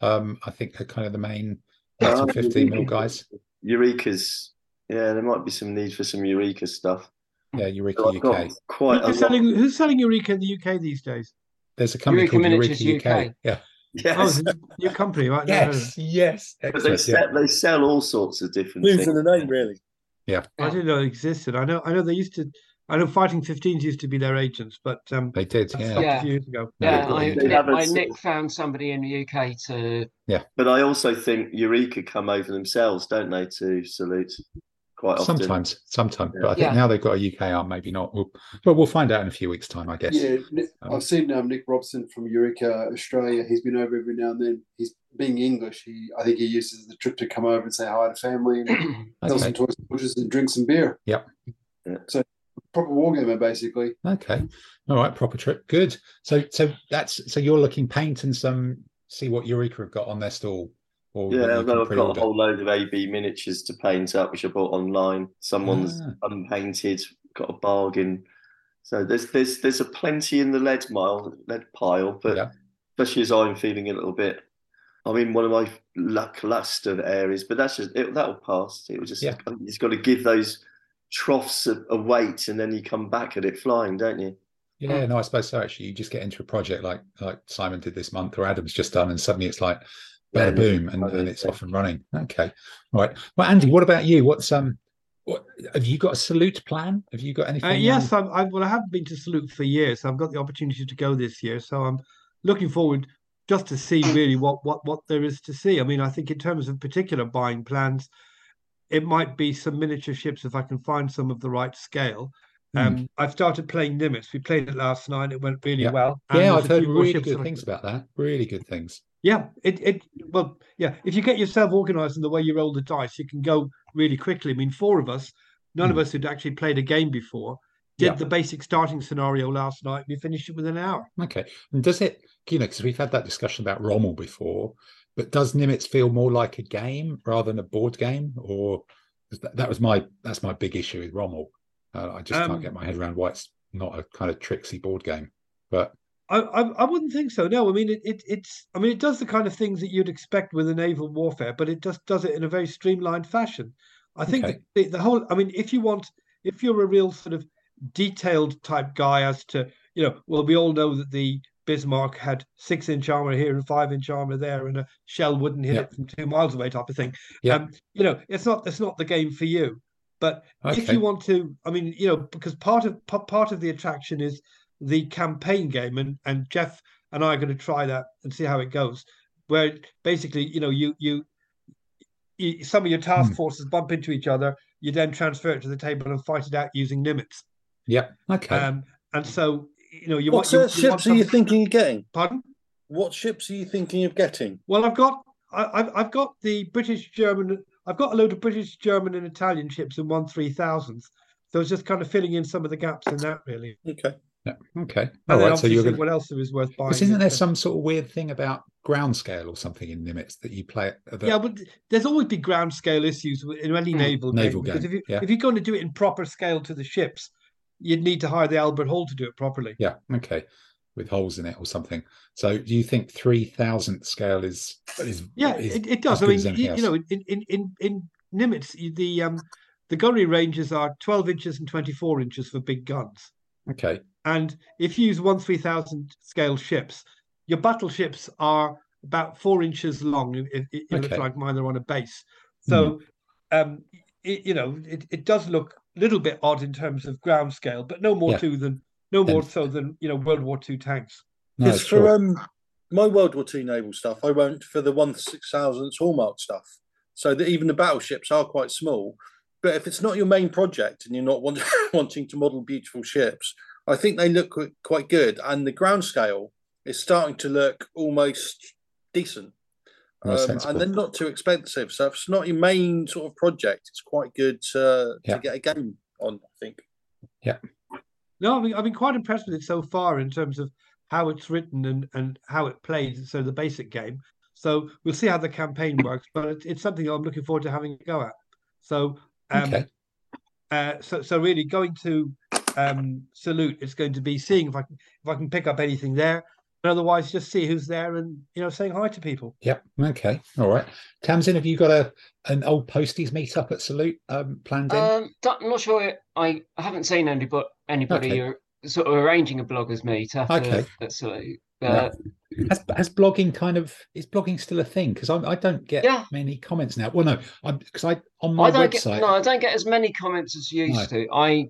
Um, I think are kind of the main Oh, 10 15 mil guys. Eureka's. Yeah, there might be some need for some Eureka stuff. Yeah, Eureka So UK. quite Who's selling, who's selling Eureka in the UK these days? There's a company Eureka called Miniatures Eureka UK. UK. Yeah. Oh, Yes, it's a new company, right? No, no, no. Yes. Yes. but they Excellent. Yeah. sell, they sell all sorts of different Lives things. in the name, really. Yeah. I didn't know it existed. I know. I know they used to. I know Fighting 15s used to be their agents, but um, They did. Yeah. stopped Yeah. a few years ago. No, Yeah, they've got I, a They Nick, have a I, sort Nick found somebody in the UK to. Yeah, but I also think Eureka come over themselves, don't they, to salute quite often. Sometimes, sometimes, Yeah. but I think Yeah. now they've got a UK arm, maybe not. We'll, well, we'll find out in a few weeks' time, I guess. Yeah, Um, I've seen um, Nick Robson from Eureka, Australia. He's been over every now and then. He's being English. He, I think, he uses the trip to come over and say hi to family and *coughs* tell some Okay. toy stories and drink some beer. Yep. Yeah. So proper wargamer, basically. Okay. All right. Proper trip. Good. So, so that's so you're looking paint and some. See what Eureka have got on their stall. Yeah, can although I've got a whole load of AB miniatures to paint up, which I bought online. Someone's Ah. unpainted, got a bargain. So there's there's there's a plenty in the lead mile, lead pile, but Yeah. especially as I'm feeling a little bit. I'm in one of my lackluster areas, but that's just it, that'll pass. It will just Yeah. I think you've got to give those troughs a, a weight, and then you come back at it flying, don't you? Yeah, no, I suppose so. Actually, you just get into a project like like Simon did this month, or Adam's just done, and suddenly it's like, Yeah, boom, and, and it's off and running. Okay, all right. Well, Andy, what about you? What's um, what have you got a salute plan? Have you got anything? Uh, yes, I'm, I well, I haven't been to Salute for years. So I've got the opportunity to go this year, so I'm looking forward just to see really what what what there is to see. I mean, I think in terms of particular buying plans, it might be some miniature ships if I can find some of the right scale. Hmm. Um, I've started playing Nimitz. We played it last night. It went really Yeah. well. and yeah, I've heard really good things about that. Really good things. Yeah, it it well, yeah. If you get yourself organised in the way you roll the dice, you can go really quickly. I mean, four of us, none of Hmm. us had actually played a game before. did Yeah. the basic starting scenario last night. We finished it within an hour. Okay. And does it, you know, because we've had that discussion about Rommel before, but does Nimitz feel more like a game rather than a board game? Or that, that was my that's my big issue with Rommel. Uh, I just Um, can't get my head around why it's not a kind of tricksy board game. But I, I I wouldn't think so. No, I mean it, it it's I mean it does the kind of things that you'd expect with a naval warfare, but it just does it in a very streamlined fashion. I think Okay. the, the whole I mean if you want if you're a real sort of detailed type guy as to you know well we all know that the Bismarck had six inch armor here and five inch armor there and a shell wouldn't hit Yeah. it from two miles away type of thing. Yeah. Um, you know it's not it's not the game for you. But if you want to, I mean, you know, because part of pa- part of the attraction is the campaign game, and and Jeff and I are going to try that and see how it goes. Where basically, you know, you you, you some of your task Hmm. forces bump into each other. You then transfer it to the table and fight it out using Nimitz. yeah, okay. Um, and so you know, you What want you, uh, you want ships are you thinking of getting? Pardon? What ships are you thinking of getting? Well, I've got I, I've I've got the British German. I've got a load of British, German, and Italian ships in one three thousandth. So it's just kind of filling in some of the gaps in that, really. Okay. Yeah, okay. All right. So you're going what else is worth buying. Because isn't there some sort of weird thing about ground scale or something in Nimitz that you play? That, yeah, but there's always be ground scale issues in any Hmm. naval, Naval game, because game, if you yeah. if you're going to do it in proper scale to the ships, you'd need to hire the Albert Hall to do it properly. yeah, okay, with holes in it or something. So do you think three thousandth scale is is Yeah, is it, it does. I mean, you, you know, in in in in Nimitz, the um the gunnery ranges are 12 inches and 24 inches for big guns. Okay, And if you use one three thousand scale ships, your battleships are about four inches long. It, it, it looks like mine are on a base. So, um, it, you know, it, it does look a little bit odd in terms of ground scale, but no more Yeah. to than no Then- more so than you know World War II tanks. no, Because for sure. um, my World War II naval stuff, I went for the one six thousandths hallmark stuff. So that even the battleships are quite small. But if it's not your main project and you're not want, *laughs* wanting to model beautiful ships, I think they look quite good. And the ground scale is starting to look almost decent. Um, and they're not too expensive. So if it's not your main sort of project, it's quite good to, Yeah. to get a game on, I think. Yeah. No, I mean, I've been quite impressed with it so far in terms of how it's written and, and how it plays. So the basic game. So we'll see how the campaign *coughs* works, but it's, it's something I'm looking forward to having a go at. So, um, okay, uh, so so really going to um, salute is going to be seeing if I can if I can pick up anything there, and otherwise just see who's there and you know saying hi to people. yep, okay, all right. Tamsin, have you got a an old posties meet up at Salute um, planned in? Um, don't- I'm not sure. I, I haven't seen anybody anybody Okay. uh, sort of arranging a bloggers meet after Okay. at Salute. Yeah. Uh, has, has blogging kind of is blogging still a thing? Because I, I don't get Yeah. many comments now. Well, no, I'm because I on my I don't website get no, I don't get as many comments as you used to. I,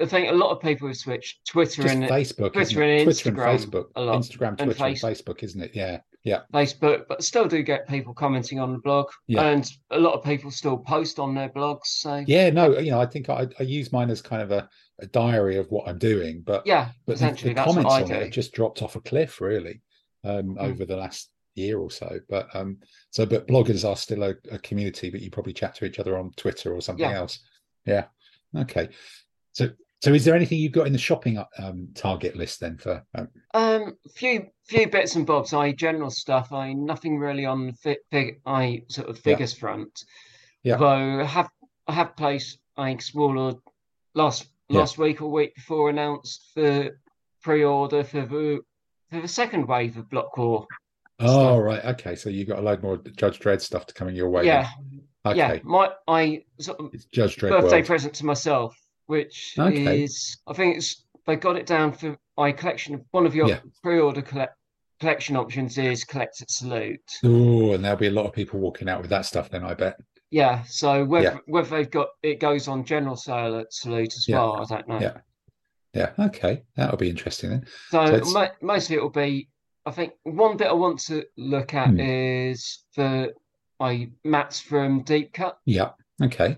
I think a lot of people have switched Twitter just and Facebook, Twitter it? and Twitter and Instagram Facebook, a lot, Instagram, Twitter, and Face- Facebook, isn't it? Yeah, yeah, Facebook, but still do get people commenting on the blog, Yeah. and a lot of people still post on their blogs. So yeah. No, you know, I think I, I use mine as kind of a, a diary of what I'm doing, but yeah, but the, the comments on it do. have just dropped off a cliff, really, um, Mm. over the last year or so. But um, so but bloggers are still a, a community, but you probably chat to each other on Twitter or something Yeah. else. Yeah. Okay. So so is there anything you've got in the shopping um, target list then for? Um, Um, few few bits and bobs. I general stuff. I nothing really on the fi- fig. I sort of Yeah. figures front. Yeah. Though I have I have placed I or last Yeah. last week or week before announced the pre-order for the for the second wave of Block War. oh right, okay. So you got a load more Judge Dredd stuff to coming your way. yeah, then. yeah. Okay. My I sort of It's Judge Dredd birthday World. present to myself, which Okay. is I think it's they got it down for my collection one of your Yeah. pre-order collect, collection options is collect at salute. Oh, and there'll be a lot of people walking out with that stuff then, I bet. Yeah, so whether Yeah. whether they've got it goes on general sale at salute as Yeah. well, I don't know. Yeah. Yeah. Okay. That'll be interesting then. So, So mo- mostly it'll be. I think one bit I want to look at Hmm. is the my mats from Deep Cut Yeah. Okay.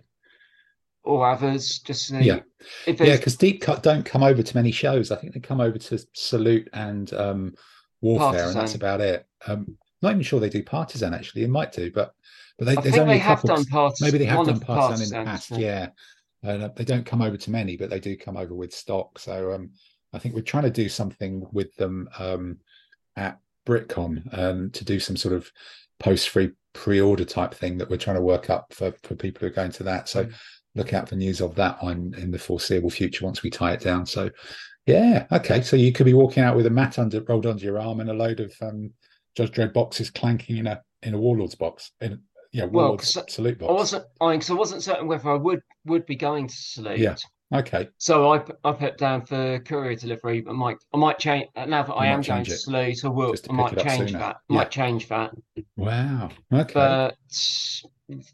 or others. Just Yeah. Yeah, because Deep Cut don't come over to many shows. I think they come over to Salute and um, Warfare, and that's about it. Um, not even sure they do Partisan actually. It might do, but but they, there's only they a have couple. done Partisan. maybe they have done Partisan in the past. yeah. Yeah. and uh, they don't come over to many, but they do come over with stock. So um, I think we're trying to do something with them um, at BritCon um, to do some sort of post-free pre-order type thing that we're trying to work up for for people who are going to that. So look out for news of that one in the foreseeable future once we tie it down. So yeah, okay. So you could be walking out with a mat under rolled under your arm and a load of um, Judge Dredd boxes clanking in a in a Warlords box in yeah Well, salute I wasn't I because I wasn't certain whether I would would be going to salute. Yeah. Okay, So I put- I put down for courier delivery. I might I might change now that I am going to salute. I will. I might change that. Yeah. Might change that. wow. Okay, But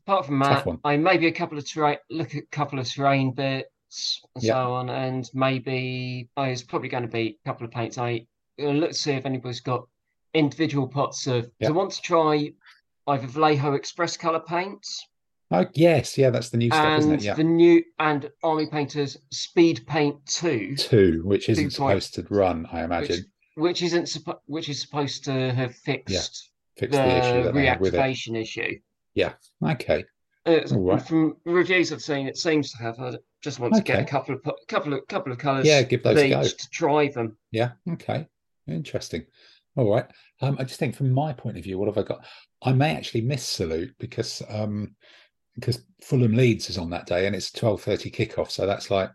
apart from that. I maybe a couple of terrain look at a couple of terrain bits and Yeah. so on, and maybe I was probably going to be a couple of paints. I uh, look to see if anybody's got individual pots of. Yeah. I want to try either Vallejo Express color paints oh yes, yeah, that's the new stuff, isn't and it? Yeah, the new and Army Painters Speed Paint Two, two, which isn't Two supposed to run, I imagine. which which isn't suppo- which is supposed to have fixed Fix the, issue the with it. reactivation issue. Yeah. Okay, Uh, All right. From reviews I've seen, it seems to have. I just want to get a couple of couple of couple of colours. Yeah, give those a go. to try them. Yeah. Okay. Interesting. All right. Um, I just think from my point of view, what have I got? I may actually miss salute because um because Fulham Leeds is on that day and it's twelve thirty kickoff, so that's like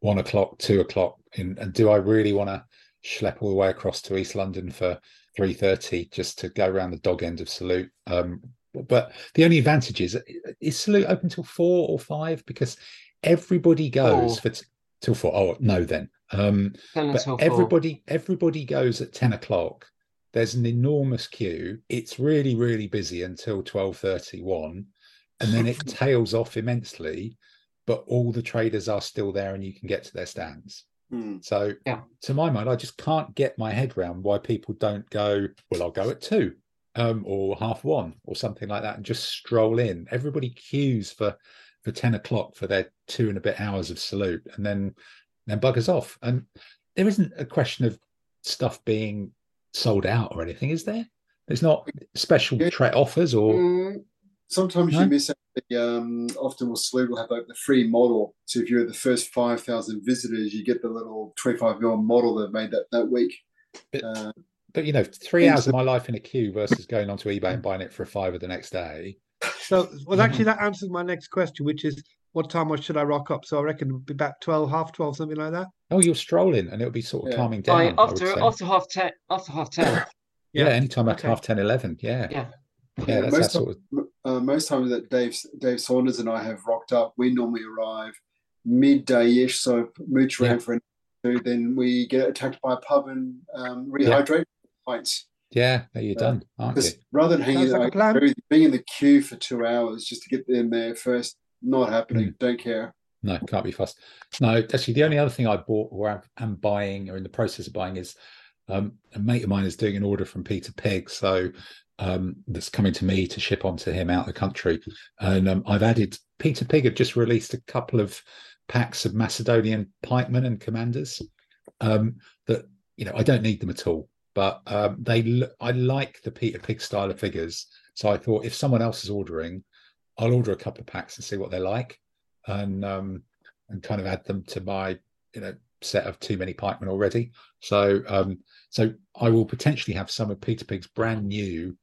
one o'clock, two o'clock. In, and do I really want to schlep all the way across to East London for three thirty just to go around the dog end of salute? Um, but the only advantage is is salute open till four or five because everybody goes Four. for t- till four. Oh no, then. Um, but everybody everybody goes at 10 o'clock there's an enormous queue it's really really busy until 12.31 and then it *laughs* tails off immensely but all the traders are still there and you can get to their stands Hmm. so Yeah. to my mind i just can't get my head around why people don't go well i'll go at two um, or half one or something like that and just stroll in everybody queues for for 10 o'clock for their two and a bit hours of salute and then then buggers off. And there isn't a question of stuff being sold out or anything, is there? There's not special Yeah. tra- offers or Mm, Sometimes No? you miss out. The, um, often will Salute will have like the free model. So if you're the first five thousand visitors, you get the little twenty-five mil model they've made that that week. But- Uh, but you know, three hours of my life in a queue versus going onto eBay and buying it for a fiver the next day. So, well, actually, that answers my next question, which is what time should I rock up? So I reckon it'll be about 12, half 12, something like that. Oh, you're strolling and it'll be sort of Yeah. calming down. I, I after after half ten after half ten. yeah, *coughs* Yeah. anytime after Okay. half 10, 11. Yeah. Yeah. Yeah, Yeah, that's that most sort of uh, most times that Dave Dave Saunders and I have rocked up, we normally arrive midday-ish. So mooch around for an hour, then we get attacked by a pub and um, rehydrate pints. yeah, there you're Yeah. done, aren't you? Because rather than hanging Sounds like a like, plan. very- being in the queue for two hours just to get them there first, not happening. Mm. Don't care. No, can't be fussed. No, actually, the only other thing I bought or am- buying or in the process of buying is um, a mate of mine is doing an order from Peter Pig, so um, that's coming to me to ship on to him out of the country. And um, I've added Peter Pig have just released a couple of packs of Macedonian pikemen and commanders um, that you know I don't need them at all, but um, they look, I like the Peter Pig style of figures. So I thought if someone else is ordering, I'll order a couple of packs and see what they're like and um and kind of add them to my you know set of too many pikemen already. So um so i will potentially have some of peter pig's brand new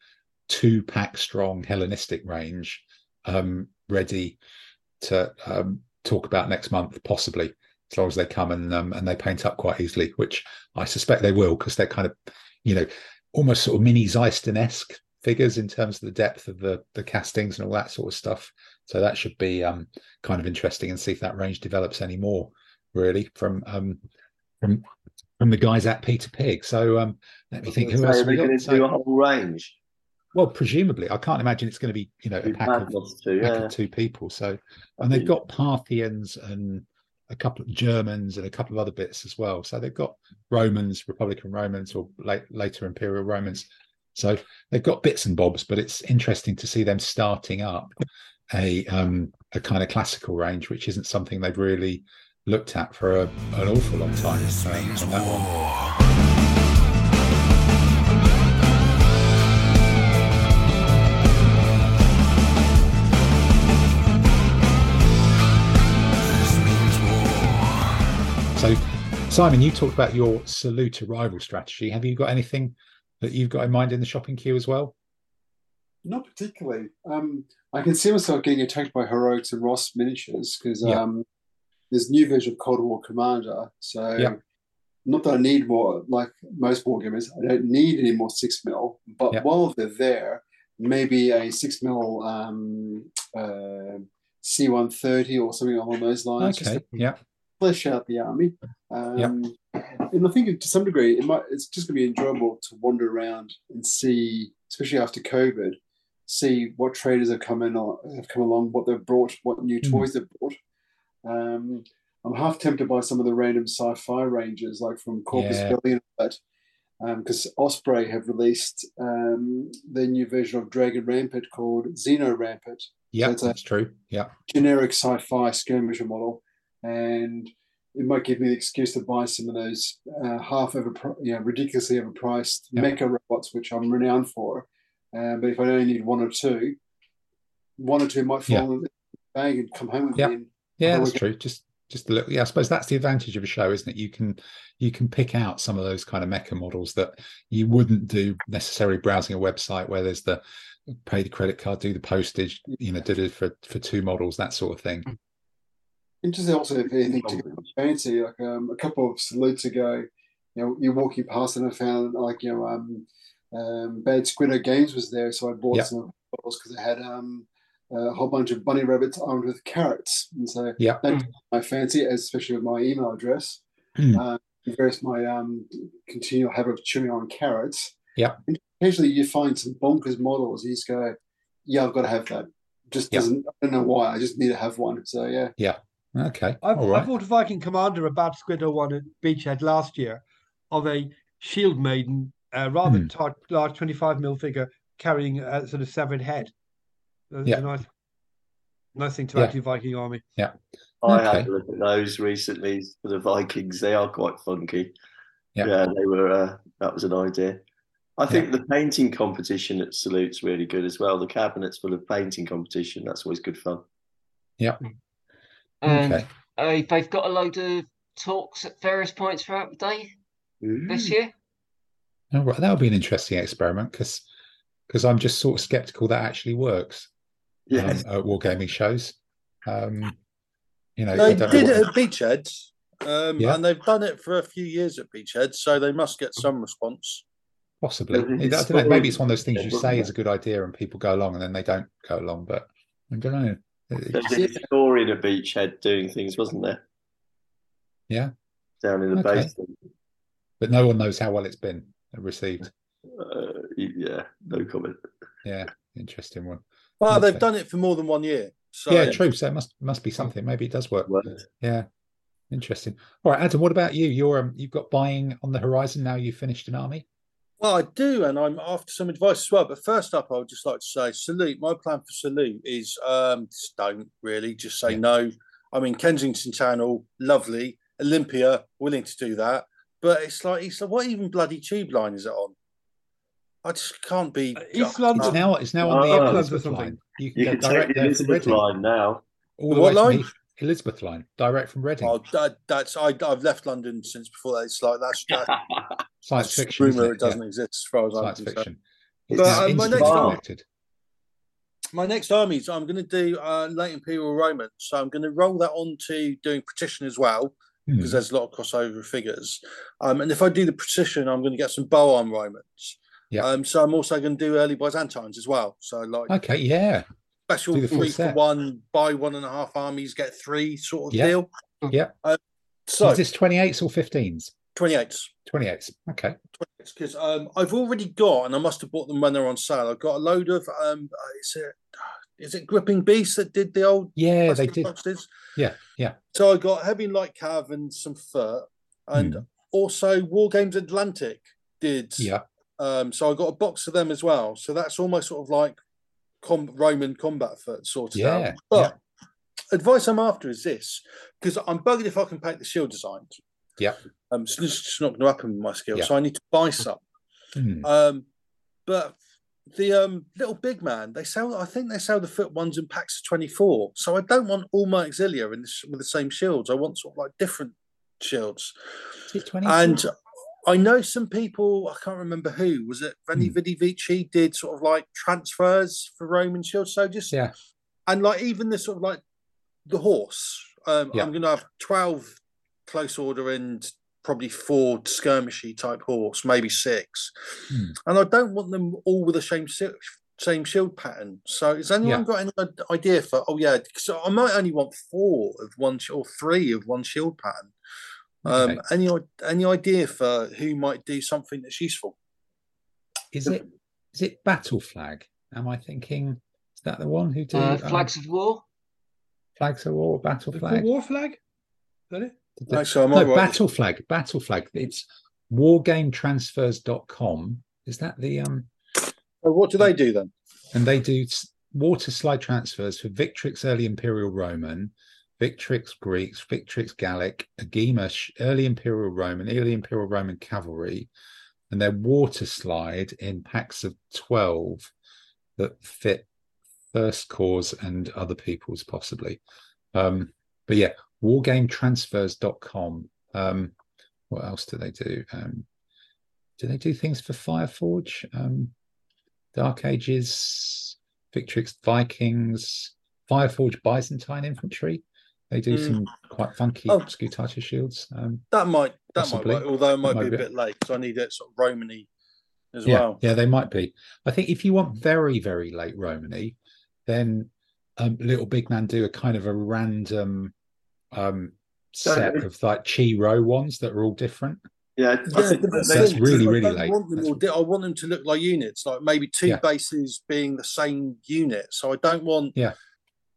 two pack strong hellenistic range um ready to um talk about next month possibly as long as they come and um, and they paint up quite easily which i suspect they will because they're kind of you know almost sort of mini Xyston-esque figures in terms of the depth of the the castings and all that sort of stuff so that should be um, kind of interesting and see if that range develops any more, really, from um, from from the guys at Peter Pig. So um, let me think, who else they're going to So- do a whole range. well, presumably, I can't imagine it's going to be you know a pack of, too, pack yeah. of two people. So and they've got Parthians and a couple of Germans and a couple of other bits as well. So they've got Romans, Republican Romans, or late, later Imperial Romans. So they've got bits and bobs, but it's interesting to see them starting up a um, a kind of classical range, which isn't something they've really looked at for a, an awful long time. This um, means on that one. war. This So, Simon, you talked about your salute arrival strategy. Have you got anything that you've got in mind in the shopping queue as well? Not particularly. Um, I can see myself getting attacked by heroics and Ros miniatures because Yeah. um, there's new version of Cold War Commander. So, Yeah. not that I need more, like most war gamers, I don't need any more six mil. But Yeah. while they're there, maybe a six mil um, uh, C130 or something along those lines. just Okay. Yeah. Flesh out the army. Um, And I think to some degree, it might. It's just going to be enjoyable to wander around and see, especially after COVID, see what traders have come in or have come along, what they've brought, what new Hmm. toys they've brought. Um, I'm half tempted by some of the random sci-fi ranges, like from Corpus Yeah. Belli and all that, because Osprey have released um, their new version of Dragon Rampant called Xenos Rampant Yeah. So it's That's true. Yeah. generic sci-fi skirmisher model, and it might give me the excuse to buy some of those uh, half over, you know, ridiculously overpriced Yeah. mecha robots, which I'm renowned for. Uh, but if I only need one or two, one or two might fall Yeah. in the bag and come home with Yeah. me. And Yeah, that's true. Just just a little. Yeah, I suppose that's the advantage of a show, isn't it? You can you can pick out some of those kind of mecha models that you wouldn't do necessarily browsing a website where there's the pay the credit card, do the postage, you know, did it for for two models, that sort of thing. Interesting also if anything to get fancy, like um, a couple of salutes ago, you know, you're walking past and I found like, you know, um, um, Bad Squiddo Games was there, so I bought Yeah. some bottles because it had um, a whole bunch of bunny rabbits armed with carrots. And so Yeah. that's my fancy, especially with my email address. Hmm. Uh, various my um, continual habit of chewing on carrots. Yeah. And occasionally you find some bonkers models, you just go, yeah, I've got to have that. Just Yeah. doesn't, I don't know why, I just need to have one. So yeah. yeah. Okay. I've, All I right. bought a Viking Commander, a Bad Squiddo one at Beachhead last year, of a Shield Maiden, a rather Hmm. tar- large 25 mil figure carrying a sort of severed head. It's Yeah. a nice, nice thing to Yeah. add to your Viking army. Yeah. I Okay. had a look at those recently for the Vikings. They are quite funky. Yeah. they were. Uh, that was an idea. I think the painting competition at Salute's really good as well. The cabinets full of painting competition. That's always good fun. And Okay. uh, they've got a load of talks at various points throughout the day this year. All right. That'll be an interesting experiment because because I'm just sort of skeptical that actually works Yes. um, at wargaming shows. Um, you know, I They don't know what- it at Beachhead, um, Yeah. and they've done it for a few years at Beachhead, so they must get some response. Possibly. Yeah, I it's don't know, maybe it's one of those things you say is a good idea and people go along and then they don't go along. But I don't know. It- There's a historian at Beachhead doing things, wasn't there? Yeah. Down in the Okay. basement. But no one knows how well it's been received. Uh, yeah, no comment. Yeah. Interesting one. Well, they've done it for more than one year. So yeah, true. So it must must be something. Maybe it does work. Worked. Yeah. Interesting. All right, Adam, what about you? You're um, you've got buying on the horizon now you've finished an army? Well, I do, and I'm after some advice as well. But first up, I would just like to say, salute. My plan for salute is um, just don't really just say Yeah. no. I mean, Kensington Town Hall, lovely. Olympia, willing to do that, but it's like, it's like, what even bloody tube line is it on? I just can't be. Uh, East London. It's now it's now on the Oh. Elizabeth line. You can You can direct take the Elizabeth line now. All the What way from line? Elizabeth line, direct from Reading. Oh, that, that's I, I've left London since before that. It's like that's, that's *laughs* Science fiction. rumor. it? Doesn't Yeah, exist as far as I'm Science concerned. fiction. But, uh, my next connected. My next armies, I'm going to do uh, late Imperial Roman, so I'm going to roll that on to doing Patrician as well Hmm. because there's a lot of crossover figures. Um, and if I do the Patrician, I'm going to get some bow arm Romans. Yeah. Um, so I'm also going to do early Byzantines as well. So like Okay, yeah. Special do the full three for set. one, buy one and a half armies, get three sort of Yeah. deal. Yeah. Uh, so Is this 28s or 15s? 28s. 28s. Okay. because um, I've already got, and I must have bought them when they're on sale. I've got a load of um, uh, is it *sighs* is it Gripping Beast that did the old Yeah, they plastic did. boxes? Yeah, yeah. So I got heavy and light cav and some fur, and Hmm. also War Games Atlantic did. Yeah. Um, so I got a box of them as well. So that's almost sort of like com- Roman combat foot sorted Yeah, out. But advice I'm after is this because I'm bugging if I can paint the shield designs. Yeah. Um, it's just it's not going to happen with my skill, Yeah. so I need to buy some. Hmm. Um, but the um, little big man, they sell. I think they sell the foot ones in packs of twenty four. So I don't want all my auxilia in this with the same shields. I want sort of like different shields. Is it 20? And I know some people, I can't remember who, was it Veni Hmm. Vidi Vici did sort of like transfers for Roman shields. So just, Yeah. and like even the sort of like the horse. Um, Yeah. I'm going to have 12 close order and probably four skirmishy type horse, maybe six. Hmm. And I don't want them all with the same same shield pattern. So has anyone Yeah. got any idea for? Oh yeah, so I might only want four of one or three of one shield pattern. Um, Okay. any any idea for who might do something that's useful? Is it is it Battle Flag? Am I thinking is that the one who do Uh, um, flags of war. flags of war, battle flag? war flag? Is that it? The- Actually, I no, might write- battle flag, battle flag. It's wargametransfers.com. Is that the um Oh, what do they do then? and they do s- water slide transfers for Victrix early Imperial Roman, Victrix Greeks, Victrix Gallic, Agema's, early Imperial Roman, early Imperial Roman cavalry, and they're water slide in packs of 12 that fit First Corps and other people's possibly. Um, but yeah, wargametransfers.com. Um, what else do they do? Um, do they do things for Fireforge? Um, Dark Ages, Victrix Vikings, Fireforge Byzantine infantry. They do Mm. some quite funky Oh. Scutata shields. Um, That might that Possibly. might work, although it might, Might be a be. bit late because I need it sort of Romany as yeah, well. yeah, they might be. I think if you want very, very late Romany, then um, Little Big Man do a kind of a random um, set Don't- of like Chi Rho ones that are all different. Yeah, I Yeah, think but that that's That's it, really, I really late. Want them all I want them to look like units, like maybe two Yeah. bases being the same unit. So I don't want Yeah.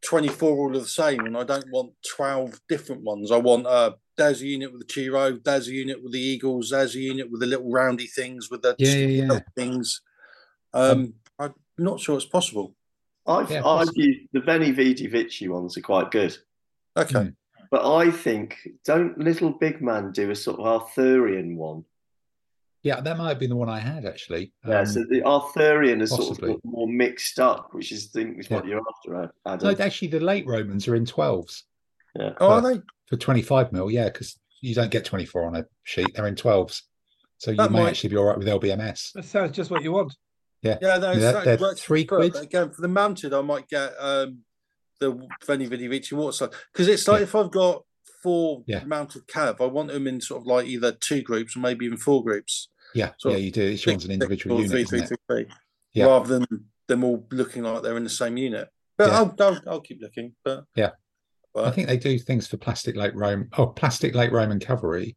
24 all of the same, and I don't want 12 different ones. I want uh, there's a unit with the Chi Rho, there's a unit with the Eagles, there's a unit with the little roundy things with the Yeah, yeah, yeah. things. Um, I'm not sure it's possible. I've Yeah, I've the Veni Vidi Vici ones are quite good. Okay. Mm. But I think don't little big man do a sort of Arthurian one? Yeah, that might have been the one I had actually. Yeah, Um, so the Arthurian is sort of more mixed up, which is think is what you're after, Ad- no, Adam. actually, the late Romans are in 12s Yeah. Oh, are they? for 25 mil. Yeah, because you don't get 24 on a sheet, they're in 12s. So you That may might- actually be all right with LBMS. That sounds just what you want. Yeah, no, they're- they're three for- quid. but Again, for the mounted, I might get um, the Veni Vidi Vici water slide because it's like Yeah. if I've got four Yeah. mounted cav, I want them in sort of like either two groups or maybe even four groups. Yeah, Sort yeah, you do. Each one's an individual unit, three, isn't three, it? three, three, Yeah. rather than them all looking like they're in the same unit. But Yeah. I'll, I'll, I'll keep looking. But Yeah. I think they do things for plastic late Rome. Oh, plastic late Roman cavalry.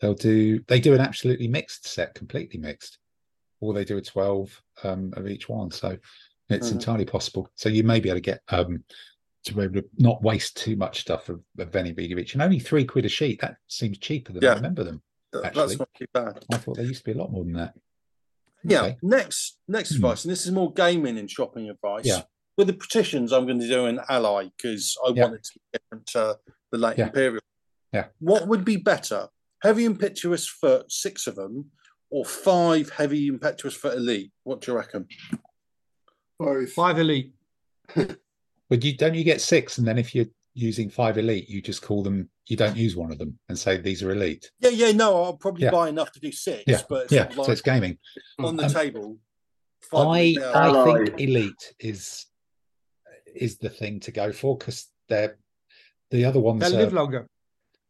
They'll do. They do an absolutely mixed set, completely mixed, or they do a twelve um, of each one. So it's Mhm. entirely possible. So you may be able to get um, to be able to not waste too much stuff of, of Veni Vidi Vici. And only three quid a sheet. That seems cheaper than Yeah. I remember them. Th- Actually. that's not too bad. I thought there used to be a lot more than that. Yeah. Okay. Next, next Hmm. advice, and this is more gaming and shopping advice. Yeah. With the Patricians, I'm going to do an ally because I Yeah. want it to be different to the late Yeah. imperial. Yeah. What would be better, heavy impetuous foot, six of them, or five heavy impetuous foot elite? What do you reckon? Both. Five elite. *laughs* But you don't you get six, and then if you're using five elite, you just call them. You don't use one of them and say these are elite. Yeah, yeah, no, I'll probably Yeah. buy enough to do six, Yeah, but it's Yeah, sort of so it's gaming. on the Um, table. I. I Ally. think elite is is the thing to go for because they're the other ones. They'll live longer.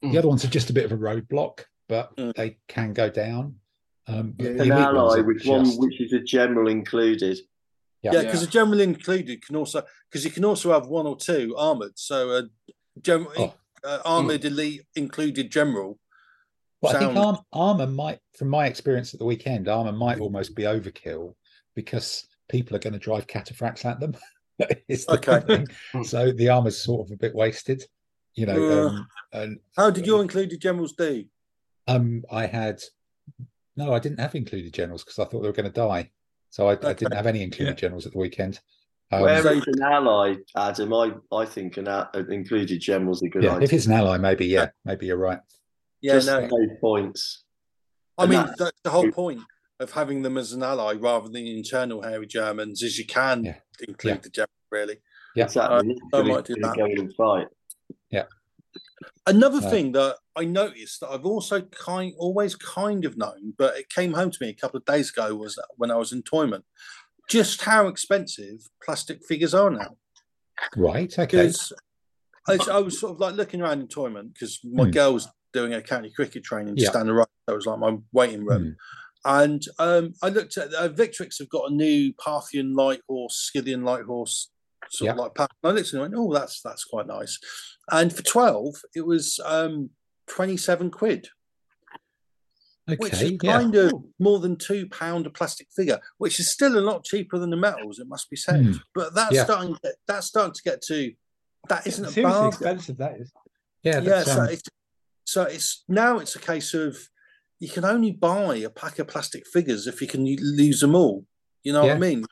the other ones are just a bit of a roadblock, but Mm. they can go down. Um, but Yeah. the An elite ones ally are with one which is a general included. Yeah. Yeah, because a general included can also because you can also have one or two armored. So a general Oh. Uh, armored elite included general. But I think arm, armor might, from my experience at the weekend, armor might almost be overkill because people are going to drive cataphracts at them. *laughs* It's the Okay. thing. So the armor's sort of a bit wasted, you know. Uh. Um, and How did your included generals do? um, I had no, I didn't have included generals because I thought they were going to die. So I, I didn't have any included Yeah. generals at the weekend. Um, Where so- an ally, Adam? I, I think an, a- an included general's a good yeah, idea. if it's an ally, maybe yeah, maybe you're right. Yeah, Just no. save points. I and mean, that's- that's the whole point of having them as an ally rather than internal hairy Germans is you can Yeah. include Yeah. the German really. Yeah. Exactly. I Literally might do gonna that. Go in. Another Uh, thing that I noticed that I've also kind always kind of known, but it came home to me a couple of days ago was that when I was in Toyman, just how expensive plastic figures are now. Right. Okay. Because I, I was sort of like looking around in Toyman because my Hmm. girl was doing a county cricket training Yeah. just down the road. That was like my waiting room. Hmm. And um, I looked at uh, Victrix have got a new Parthian light horse, Scythian light horse, sort of like pack. I looked and went, oh, that's that's quite nice. And for twelve, it was um, twenty seven quid, which is Okay. Yeah. kind of more than two pound a plastic figure, which is still a lot cheaper than the metals. It must be said, Hmm. but that's Yeah. starting. To, that's starting to get to. That isn't a Seriously bargain. expensive, that is. Yeah. Yeah, so um, it's so it's now it's a case of you can only buy a pack of plastic figures if you can lose them all. You know what I mean?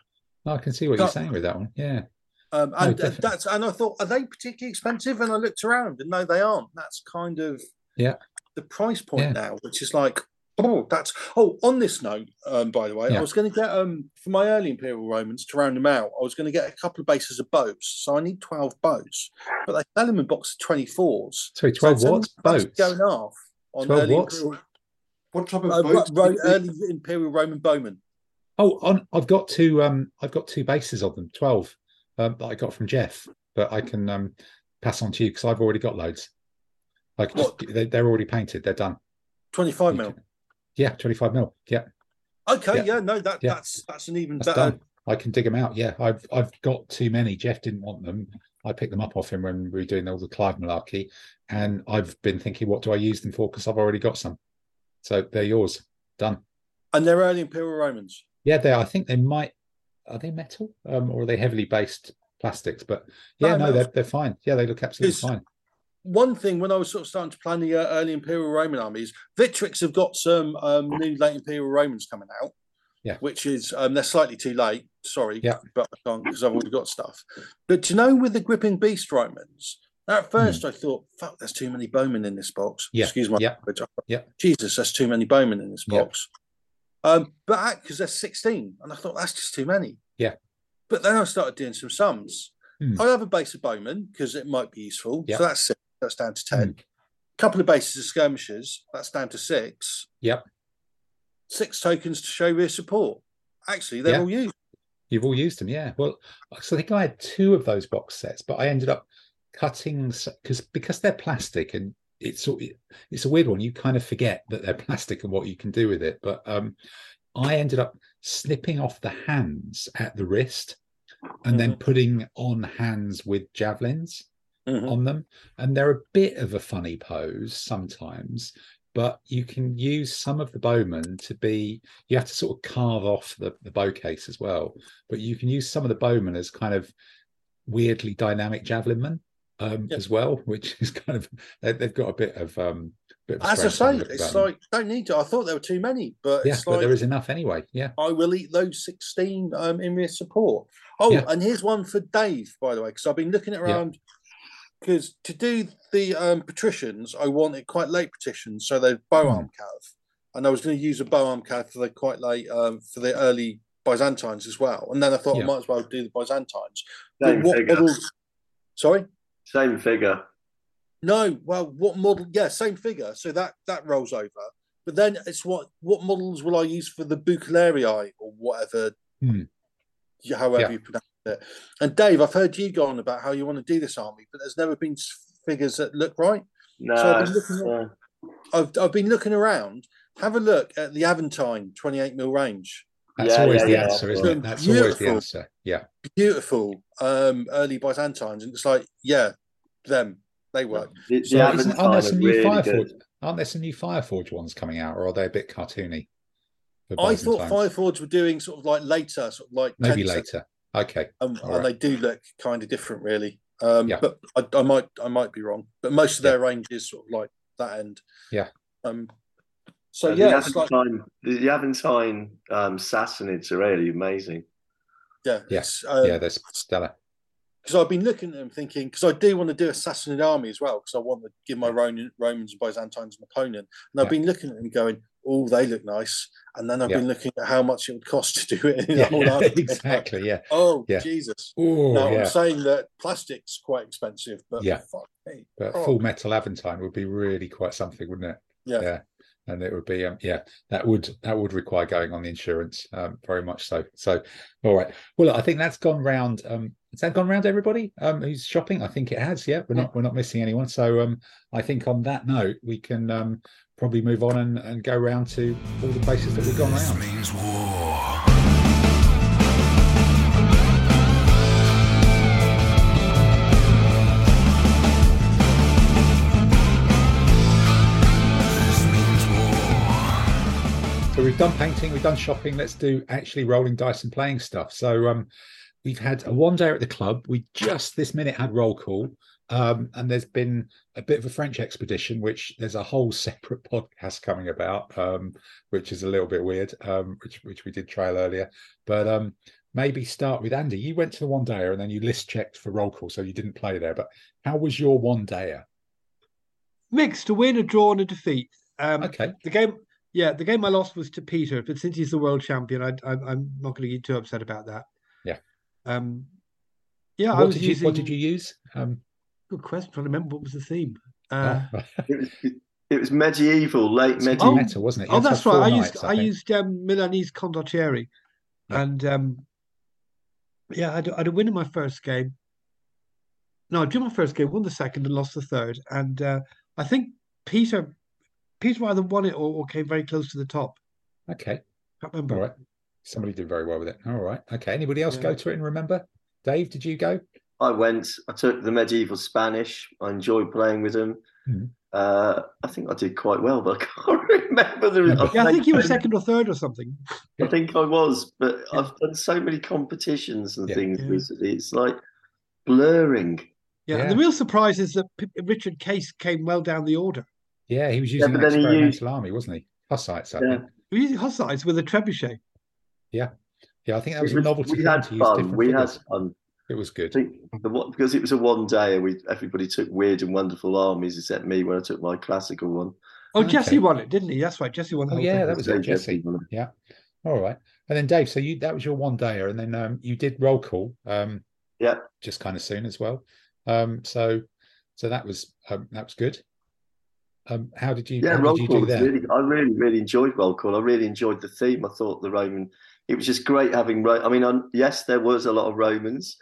I can see what you're saying with that one. Yeah. Um, No, and that's and I thought, are they particularly expensive? And I looked around, and no, they aren't. That's kind of Yeah. the price point Yeah. now, which is like, oh, that's oh. On this note, um, by the way, Yeah. I was going to get um for my early Imperial Romans to round them out. I was going to get a couple of bases of bows, so I need twelve bows, but they sell them in box of twenty fours. Sorry, 12 what? Boats. going off on 12 early what? Imperial, What type of uh, boat? ro- ro- early Imperial Roman bowmen. Oh, on, I've got two. Um, I've got two bases of them, twelve, um, that I got from Jeff. But I can um pass on to you because I've already got loads. I can just, they, they're already painted. They're done. Twenty-five You mil. can- Yeah, twenty-five mil. Yeah, Okay, Yeah. yeah, no, that Yeah. that's that's an even that's better. done. I can dig them out. Yeah, I've I've got too many. Jeff didn't want them. I picked them up off him when we were doing all the Clive malarkey, and I've been thinking, what do I use them for? Because I've already got some. So they're yours. Done. And they're early Imperial Romans. Yeah, they. Are. I think they might. Are they metal? Um, or are they heavily based plastics? But yeah, No, no, they're they're fine. Yeah, they look absolutely fine. One thing when I was sort of starting to plan the uh, early Imperial Roman armies, Victrix have got some um, new late Imperial Romans coming out. Yeah. Which is um, they're slightly too late. Sorry, Yeah. but I can't because I've already got stuff. But do you know with the gripping beast Romans? At first, I thought, "Fuck, there's too many bowmen in this box." Hmm. Yeah, Excuse my yeah, language. yeah. Jesus, there's too many bowmen in this Yeah. box. Um, but because there's 16, and I thought that's just too many. Yeah. But then I started doing some sums. Hmm. I'll have a base of bowmen because it might be useful. Yeah. So that's six. That's down to 10. Hmm. couple of bases of skirmishers. That's down to six. Yep. Six tokens to show rear support. Actually, they're Yeah. all used. You've all used them, yeah. Well, so I think I had two of those box sets, but I ended up cutting because because they're plastic and it's it's a weird one. You kind of forget that they're *laughs* plastic and what you can do with it. But um, I ended up snipping off the hands at the wrist and then putting on hands with javelins Mhm. on them, and they're a bit of a funny pose sometimes. But you can use some of the bowmen to be. You have to sort of carve off the, the bow case as well, but you can use some of the bowmen as kind of weirdly dynamic javelin men um, Yeah. as well, which is kind of they, they've got a bit of um. Bit of As I say, it's like, don't need to. I thought there were too many, but yeah, but like, there is enough anyway. Yeah, I will eat those 16 um, in rear support. Oh, Yeah. and here's one for Dave, by the way, because I've been looking around. Because to do the um, patricians, I wanted quite late patricians, so they're bow Hmm. arm cav. And I was going to use a bow arm cav for the quite late, um, for the early Byzantines as well. And then I thought Yeah. I might as well do the Byzantines. Same what figure. models? Sorry? Same figure. No, well, what model? Yeah, same figure. So that that rolls over. But then it's what what models will I use for the Bucellarii or whatever, Hmm. however Yeah. you pronounce it. And Dave, I've heard you go on about how you want to do this army, but there's never been figures that look right. No, So I've been looking uh, I've I've been looking around. Have a look at the Aventine 28 mil range. that's Yeah, always yeah, the yeah. answer, isn't it? That's always the answer. Yeah, Beautiful um, early Byzantines, and it's like, yeah, them they work. the, the So isn't, aren't there some new really Fireforge? good. Aren't there some new Fireforge ones coming out, or are they a bit cartoony? I thought Byzantines? Fireforge were doing sort of like later, sort of like maybe later. Okay, um, and right. they do look kind of different, really. Um, Yeah. But I, I might I might be wrong. But most of Yeah. their range is sort of like that end. Yeah. Um. So Uh, yeah, the it's like Aventine, the, the Aventine um, Sassanids are really amazing. yeah, Yeah. it's, um, yeah, they're stellar. because I've been looking at them thinking because I do want to do a Sassanid army as well because I want to give my Roman, Romans and Byzantines an opponent, and I've Yeah. been looking at them going, oh, they look nice, and then I've Yeah. been looking at how much it would cost to do it in *laughs* Yeah, whole *laughs* exactly. Yeah. *laughs* Oh Yeah. Jesus! Oh, Now. I'm saying that plastic's quite expensive, but Yeah. But Oh. full metal Aventine would be really quite something, wouldn't it? Yeah. And it would be, um, yeah, that would that would require going on the insurance, um, very much so. So, all right. Well, look, I think that's gone round. Um, has that gone round everybody um, who's shopping? I think it has. Yeah, we're not we're not missing anyone. So, um, I think on that note, we can um, probably move on and, and go round to all the places that we've gone This So we've done painting, we've done shopping. Let's do actually rolling dice and playing stuff. So um, we've had a one day at the club. We just this minute had roll call, um, and there's been a bit of a French expedition, which there's a whole *laughs* separate podcast coming about, um, which is a little bit weird, um, which which we did trail earlier. But um, maybe start with Andy. You went to the one dayer and then you list checked for roll call, so you didn't play there. But how was your one dayer? Mixed, a win, a draw, and a defeat. Um, Okay, The game, yeah, the game I lost was to Peter, but since he's the world champion, I, I, I'm not going to get too upset about that. Yeah. Um. Yeah, I was did you using. what did you use? Um, Good question. trying to remember what was the theme. Uh, oh, *laughs* It was, it was medieval, late it's medieval. meta, wasn't it? You oh, that's right. I four used knights, I used um, Milanese condottieri, Yeah. and um, yeah, I had, I had a win in my first game. No, I drew my first game, won the second, and lost the third. And uh, I think Peter, Peter either won it or, or came very close to the top. Okay. Can't remember. All right. Somebody did very well with it. All right. Okay. Anybody else Yeah. go to it and remember? Dave, did you go? I went. I took the medieval Spanish. I enjoyed playing with them. Mhm. Uh, I think I did quite well, but I can't *laughs* remember the. Yeah, I've I think you were second or third or something. I think I was, but Yeah. I've done so many competitions and Yeah. things Yeah. recently. It's like blurring. Yeah, Yeah. the real surprise is that P- Richard Case came well down the order. Yeah, he was using but an then he experimental used- army, wasn't he? Hussites, I Yeah. think. He was using Hussites with a trebuchet. Yeah, yeah. I think that was It a novelty we had fun. different We had fun. It was I good. think the because it was a one day. We everybody took weird and wonderful armies except me when I took my classical one. Oh, Okay. Jesse won it, didn't he? That's right. Jesse won the Oh, yeah, thing. that was it, Jesse. everyone- Yeah. All right. And then Dave, so you that was your one dayer, and then um, you did roll call. Um, Yeah. Just kind of soon as well. Um, so so that was um, that was good. Um, how did you Yeah, roll did you call. do was? Really, I really, really enjoyed roll call. I really enjoyed the theme. I thought the Roman. It was just great having. I mean, on, yes, there was a lot of Romans.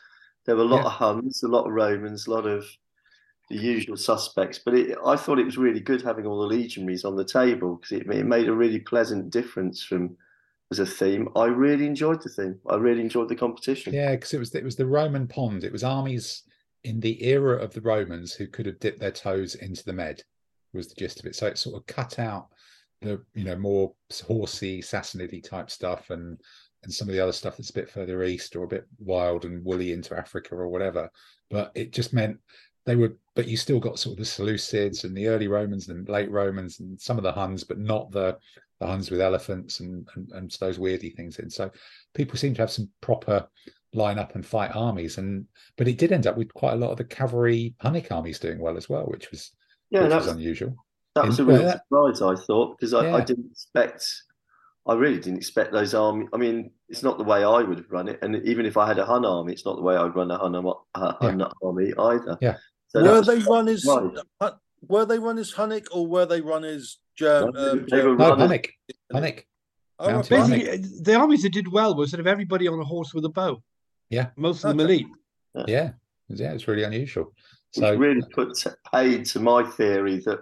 There were a lot Yeah. of Huns, a lot of Romans, a lot of the usual suspects. But it, I thought it was really good having all the legionaries on the table because it, it made a really pleasant difference from as a theme. I really enjoyed the theme. I really enjoyed the competition. Yeah, because it was it was the Roman pond. It was armies in the era of the Romans who could have dipped their toes into the Med. Was the gist of it. So it sort of cut out the you know more horsey, Sassanidy type stuff, and and some of the other stuff that's a bit further east or a bit wild and woolly into Africa or whatever. But it just meant they were, but you still got sort of the Seleucids and the early Romans and late Romans and some of the Huns, but not the the Huns with elephants and and, and those weirdy things in. So people seem to have some proper line up and fight armies and but it did end up with quite a lot of the cavalry Hunnic armies doing well as well which was Yeah, which that was was, unusual that was a real yeah. surprise. I thought because I, I didn't expect. I really didn't expect those army. I mean, it's not the way I would have run it, and even if I had a Hun army, it's not the way I'd run a Hun, am- a Hun army either. Yeah. So were they run as surprise. Hun- were they run as Hunnic or were they run as Germ? No, um, they were no Hunnic Hunnic Oh, mounted. Hunnic. Basically, the armies that did well was sort of everybody on a horse with a bow. Yeah. Most of them Okay. elite. yeah yeah it's really unusual Which so really put paid to my theory that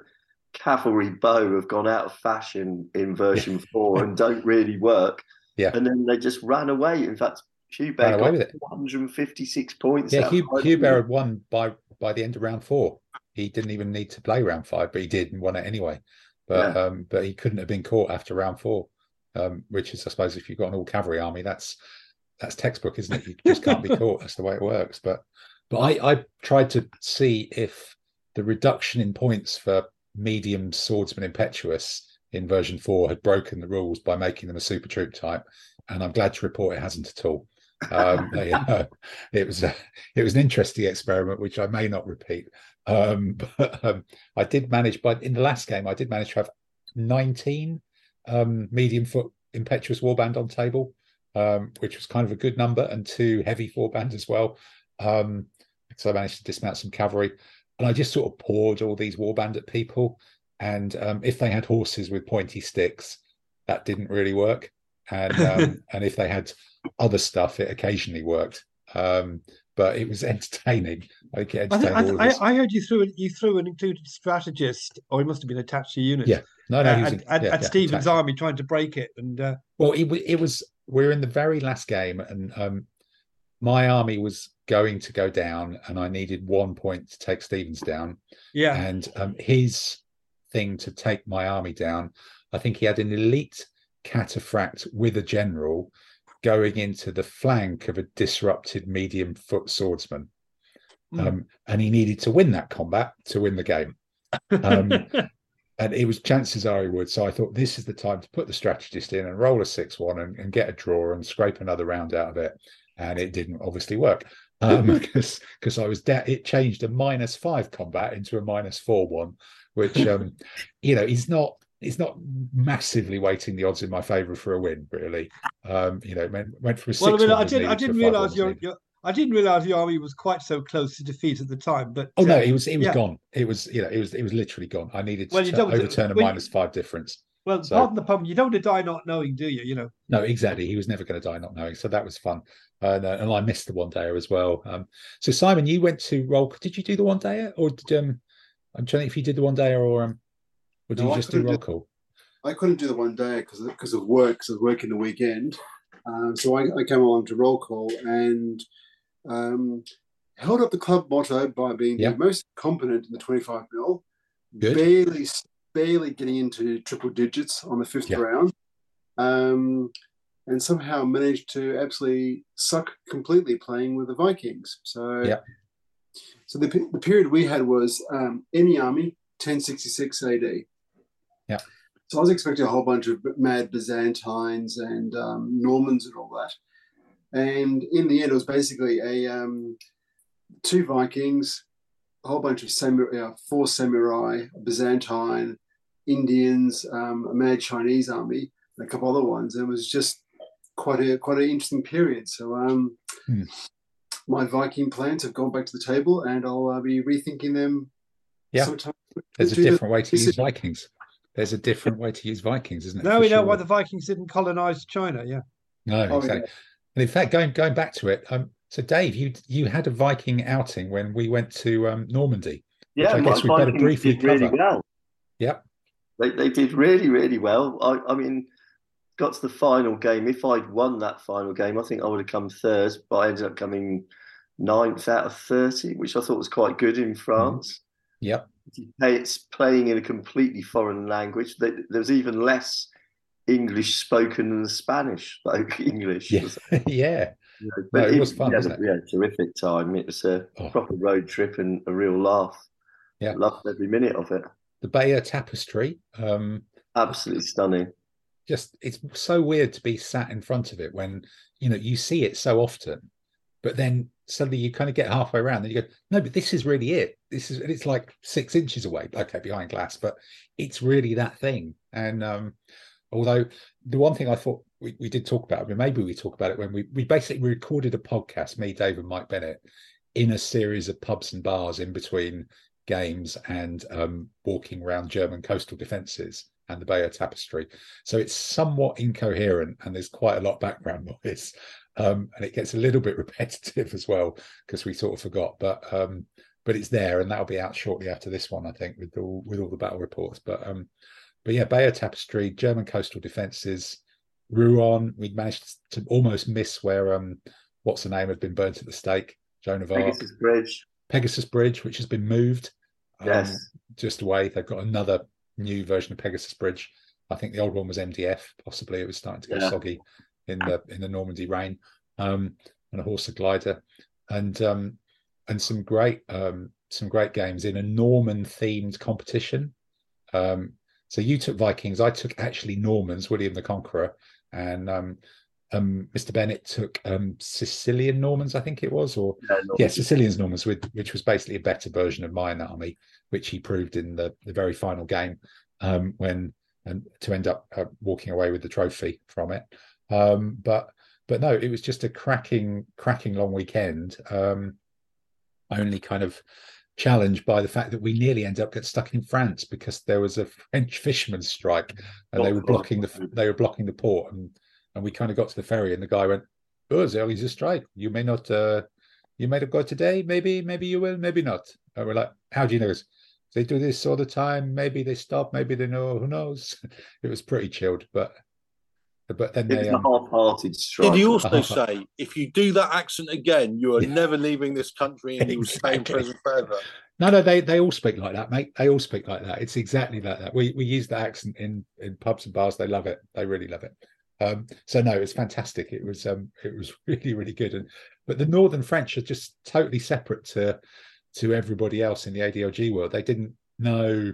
cavalry bow have gone out of fashion in version four and don't really work. Yeah. And then they just ran away. In fact, Hubert got with it. 156 points. yeah five. had won by by the end of round four he didn't even need to play round five but he did and won it anyway but Yeah. um but he couldn't have been caught after round four um which is I suppose if you've got an all cavalry army that's that's textbook isn't it you just can't be *laughs* caught that's the way it works but but I I tried to see if the reduction in points for medium swordsman impetuous in version four had broken the rules by making them a super troop type and I'm glad to report it hasn't at all. Um *laughs* it was a, it was an interesting experiment which I may not repeat. Um *laughs* but um, I did manage but in the last game I did manage to have 19 um medium foot impetuous warband on table um which was kind of a good number and two heavy warband as well. Um so I managed to dismount some cavalry and I just sort of poured all these war bandit people. And um, if they had horses with pointy sticks, that didn't really work. And um, *laughs* and if they had other stuff, it occasionally worked. Um, but it was *laughs* entertaining. I I, I. I, heard you threw it- you threw an included strategist, or he must have been attached to unit. Yeah, no, no, uh, he was at, in- at, yeah, at yeah, Stephen's army trying to break it, and uh, Well, it, it was we're in the very last game, and um, my army was going to go down, and I needed one point to take Stevens down. yeah, And um, his thing to take my army down, I think he had an elite cataphract with a general going into the flank of a disrupted medium foot swordsman. Mm. Um, and he needed to win that combat to win the game. Um, *laughs* and it was chances are he would. So I thought this is the time to put the strategist in and roll a six one and, and get a draw and scrape another round out of it. And it didn't obviously work um, *laughs* *laughs* because because I was da- it changed a minus five combat into a minus four one, which um, *laughs* you know is not it's not massively weighting the odds in my favour for a win. Really, um, you know, it went, went from a six. well, I mean, I didn't I to a didn't realize your, your I didn't realize your army was quite so close to defeat at the time. But Oh no, uh, it was it was yeah. gone. It was you know it was it was literally gone. I needed to Well, you overturn a when- minus five difference. well, so- pardon the pun, you don't want to die not knowing, do you? You know, No, exactly. He was never going to die not knowing. So that was fun. And, uh, and I missed the one dayer as well. Um, so Simon, you went to roll. Call. Did you do the one dayer, or did um? I'm trying to think if you did the one dayer or um, or did No, you just do roll call? I couldn't do the one day because because of work, because I was working the weekend. Um, so I, I came along to roll call and um, held up the club motto by being Yeah. the most competent in the 25 mil, Good. barely barely getting into triple digits on the fifth Yeah. round, um, and somehow managed to absolutely suck completely playing with the Vikings. So Yeah. So the, the period we had was um, any army 1066 AD. Yeah. So I was expecting a whole bunch of mad Byzantines and um, Normans and all that. And in the end, it was basically a um, two Vikings, a whole bunch of samurai, uh, four samurai, Byzantine, Indians, um, a mad Chinese army, and a couple other ones. And it was just quite a quite an interesting period. So um, Hmm. my Viking plans have gone back to the table, and I'll uh, be rethinking them. Yeah. sometime There's a into the- different way to use is- Vikings. There's a different way to use Vikings, isn't it? now we know sure. why the Vikings didn't colonize China. Yeah, No, Oh, exactly. And in fact, going going back to it, um, so Dave, you you had a Viking outing when we went to um, Normandy. Yeah, I guess we better briefly did really cover. well. Yep. They, they did really, really well. I, I mean, got to the final game. If I'd won that final game, I think I would have come third, but I ended up coming ninth out of 30, which I thought was quite good in France. Yep. Hey, It's playing in a completely foreign language. There- There's even less English spoken than Spanish spoke *laughs* English. Yeah. *laughs* yeah. You know, No, it was fun, yeah, had, wasn't a- we terrific time. It was a Oh. proper road trip and a real laugh. Yeah. Loved every minute of it. The Bayeux Tapestry. Um, Absolutely stunning. Just it's so weird to be sat in front of it when you know you see it so often but then suddenly you kind of get halfway around and you go no but this is really it. This is and it's like six inches away okay behind glass but it's really that thing. And um although the one thing i thought we, we did talk about I mean, maybe we talk about it when we we basically recorded a podcast me dave and mike bennett in a series of pubs and bars in between games and um walking around german coastal defenses and the Bayeux Tapestry. So it's somewhat incoherent and there's quite a lot of background *laughs* noise. Um, and it gets a little bit *laughs* repetitive as well because we sort of forgot. But um, but it's there and that'll be out shortly after this one, I think, with all with all the battle reports. But um, but yeah, Bayeux Tapestry, German coastal defences, Rouen, we managed to almost miss where um what's the name had been burnt at the stake, Joan of Arc. Pegasus Bridge. Pegasus Bridge, which has been moved. um, Yes. just away. They've got another new version of Pegasus Bridge. I think the old one was MDF. Possibly it was starting to go Yeah. soggy in the in the Normandy rain. Um, and a horse a glider, and um, and some great um, some great games in a Norman themed competition. Um, so you took Vikings. I took actually Normans, William the Conqueror, and um, Mr. Bennett took um, Sicilian Normans, I think it was, or Yeah, yeah, Sicilian's Normans, with, which was basically a better version of mine army, which he proved in the, the very final game um, when and to end up uh, walking away with the trophy from it. Um, but but no, it was just a cracking cracking long weekend. Um, only kind of challenged by the fact that we nearly ended up get stuck in France because there was a French fishermen's strike and they Oh, were blocking the they were blocking the port and and we kind of got to the ferry and the guy went, "Oh, there is a strike. You may not uh you may not go today. Maybe maybe you will, maybe not." And we're like, "How do you know this?" They do this all the time. Maybe they stop. Maybe they know. Who knows? *laughs* It was pretty chilled, but but then It was they a um, half-hearted strike. Did he also say, if you do that accent again, you are Yeah. never leaving this country and you will stay in prison forever? No, no, they they all speak like that, mate. They all speak like that. It's exactly like that. We we use the accent in in pubs and bars. They love it. They really love it. Um, so no, it's fantastic. It was um it was *laughs* really really good. And but the Northern French are just totally separate to to everybody else in the ADLG world. They didn't know,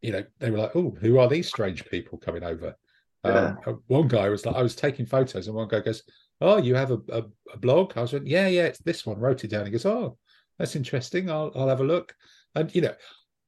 you know, they were like, oh, who are these strange people coming over? Um, uh, one guy was like, I was taking photos, and one guy goes, "Oh, you have a, a, a blog?" I was like, "Yeah, yeah, it's this one." Wrote it down. He goes, "Oh, that's interesting. I'll I'll have a look." And you know,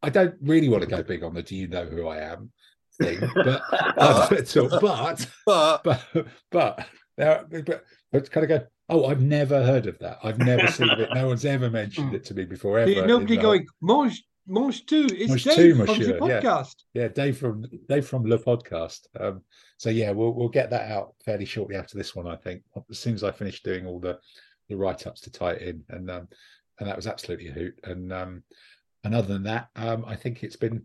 I don't really want to go big on the "Do you know who I am?" Thing, but *laughs* *laughs* at all. But But but but there, but but kind of go. Oh, I've never heard of that. I've never seen it. No one's ever mentioned it to me before. Ever. Nobody going, mange, mange tu. It's Mange Dave tu, from the yeah. podcast. Yeah, Dave from Dave from the Podcast. Um, so yeah, we'll we'll get that out fairly shortly after this one. I think as soon as I finish doing all the the write ups to tie it in, and um, and that was absolutely a hoot. And um, and other than that, um, I think it's been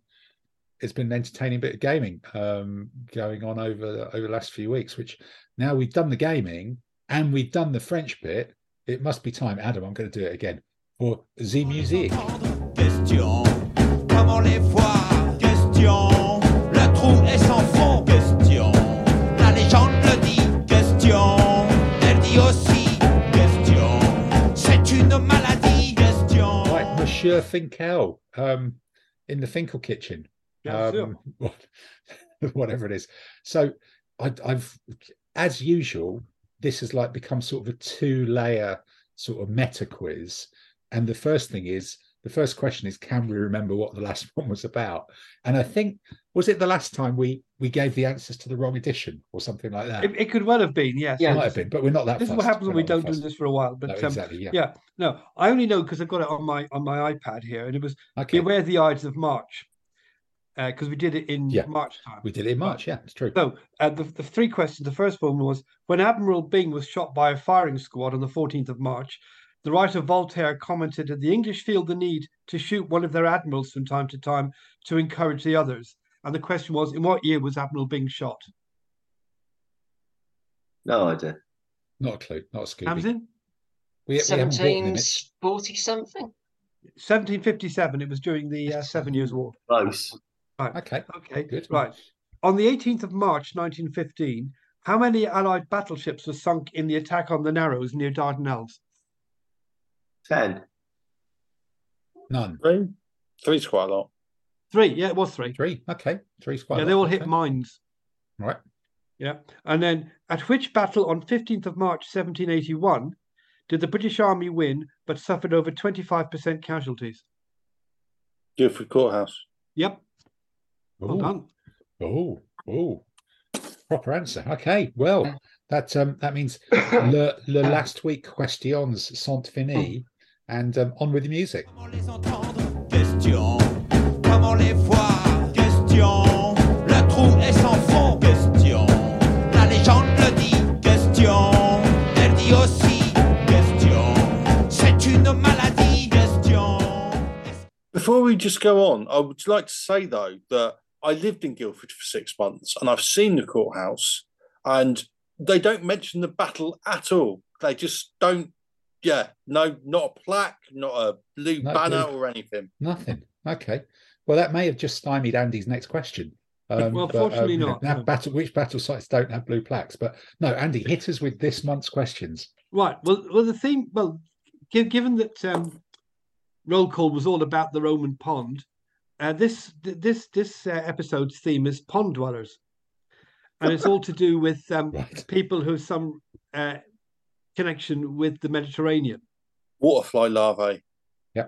it's been an entertaining bit of gaming um, going on over over the last few weeks. Which now we've done the gaming and we've done the French bit. It must be time, Adam. I'm going to do it again for the music. Question, comment les voir Question, le trou est sans fond Question, la légende le dit Question, elle dit aussi Question, c'est une maladie Question Right, Monsieur Finkel, um, in the Finkel kitchen. Yeah, um, *laughs* what- *laughs* whatever it is. So I, I've, as usual, this has like become sort of a two-layer sort of meta quiz. And the first thing is, the first question is, can we remember what the last *laughs* one was about? And I think was it the last time we we gave the answers to the wrong edition or something like that? It, it could well have been, yes. Yeah. It might have been, but we're not that. This is what happens when We're we don't do this for a while. But um, exactly. Yeah. yeah, no, I only know because I've got it on my on my iPad here, and it was Okay. Beware the Ides of March, because we did it in Yeah. March time. We did it in March. Yeah, it's true. So uh, the, the three questions. The first one was when Admiral Byng was shot by a firing squad on the 14th of March. The writer Voltaire commented that the English feel the need to shoot one of their admirals from time to time to encourage the others. And the question was, in what year was Admiral Byng shot? No idea. Not a clue. Not a Scooby. Hamzin? We, we haven't bought an image. 1740 something. 1757. It was during the uh, Seven Years' War. Close. Okay. Okay, Good. right. On the 18th of March 1915, how many Allied battleships were sunk in the attack on the Narrows near Dardanelles? Ten. None. three, three's quite a lot. Three. Yeah, it was three. Three. Okay. Three's quite. yeah, a they lot. all hit Okay. mines. Right. Yeah. And then at which battle on 15th of March 1781 did the British Army win but suffered over 25% casualties? Guilford Courthouse. Yep. Well Ooh. done. Oh, oh, proper answer. Okay, well, that um, that means *coughs* le, le last week questions sont finis, and um, on with the music. Comment les entendre? Question, comment les voir? Question, le trou est sans fond? Question, la légende le dit? Question, elle dit aussi? Question, c'est une maladie? Question. Before we just go on, I would like to say though that I lived in Guildford for six months and I've seen the courthouse, and they don't mention the battle at all. They just don't. Yeah, no, not a plaque, not a blue No banner blue. or anything. Nothing. Okay. Well, that may have just stymied Andy's next question. Um, Well, but, fortunately you know, not, now battle, which battle sites don't have blue plaques? But no, Andy, hit us with this month's questions. Right. Well, well, the theme. Well, given that um, roll call was all about the Roman pond, uh, this this this uh, episode's theme is pond dwellers, and it's all to do with um, *laughs* Right. people who have some uh, connection with the Mediterranean. Waterfly larvae. *laughs*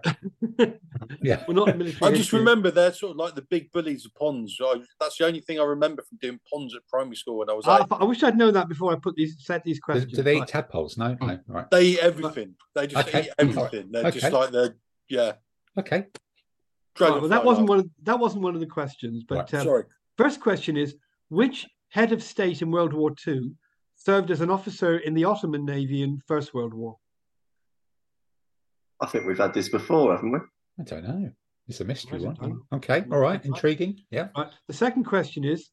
Yeah. We're not military. I just history. remember they're sort of like the big bullies of ponds. I, that's the only thing I remember from doing ponds at primary school when I was I, I wish I'd known that before I put these set these questions. do they eat Right. tadpoles? No, no. Right. they eat everything. They just Okay, eat everything. They're just okay. like the yeah. Okay. Dragonfly Right, well, that wasn't one. Of, that wasn't one of the questions. But um, Sorry. first question is: Which head of state in World War II served as an officer in the Ottoman Navy in First World War? I think we've had this before, haven't we? I don't know. It's a mystery one. done. Okay. All right. Right. Intriguing. Yeah. Right. The second question is: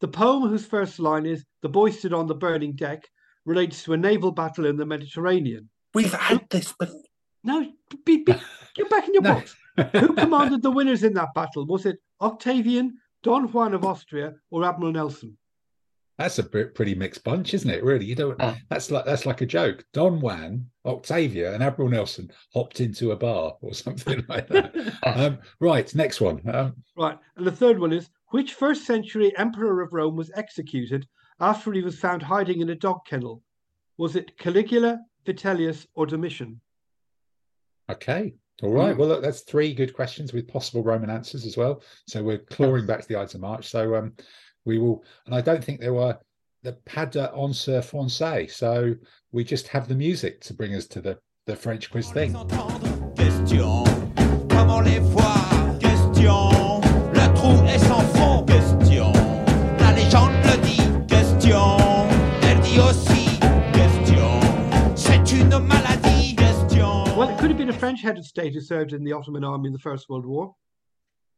The poem whose first line is "The boy stood on the burning deck" relates to a naval battle in the Mediterranean. We've had this before. No, be, be, get back in your No. box. Who commanded the winners in that battle? Was it Octavian, Don Juan of Austria, or Admiral Nelson? That's a pretty mixed bunch, isn't it? Really, you don't. Ah. That's like that's like a joke. Don Juan, Octavia, and Admiral Nelson hopped into a bar or something *laughs* like that. um, right, next one. Um, Right. And the third one is which first century emperor of Rome was executed after he was found hiding in a dog kennel? Was it Caligula, Vitellius, or Domitian? okay, all right. Hmm. Well, look, that's three good questions with possible Roman answers as well. So we're clawing back to the Ides of March. So um, we will, and I don't think there were the pas de answer français. So we just have the music to bring us to the the French quiz thing. Question, comment les voir Question, le trou est sans fond been a French head of state who served in the Ottoman army in the First World War.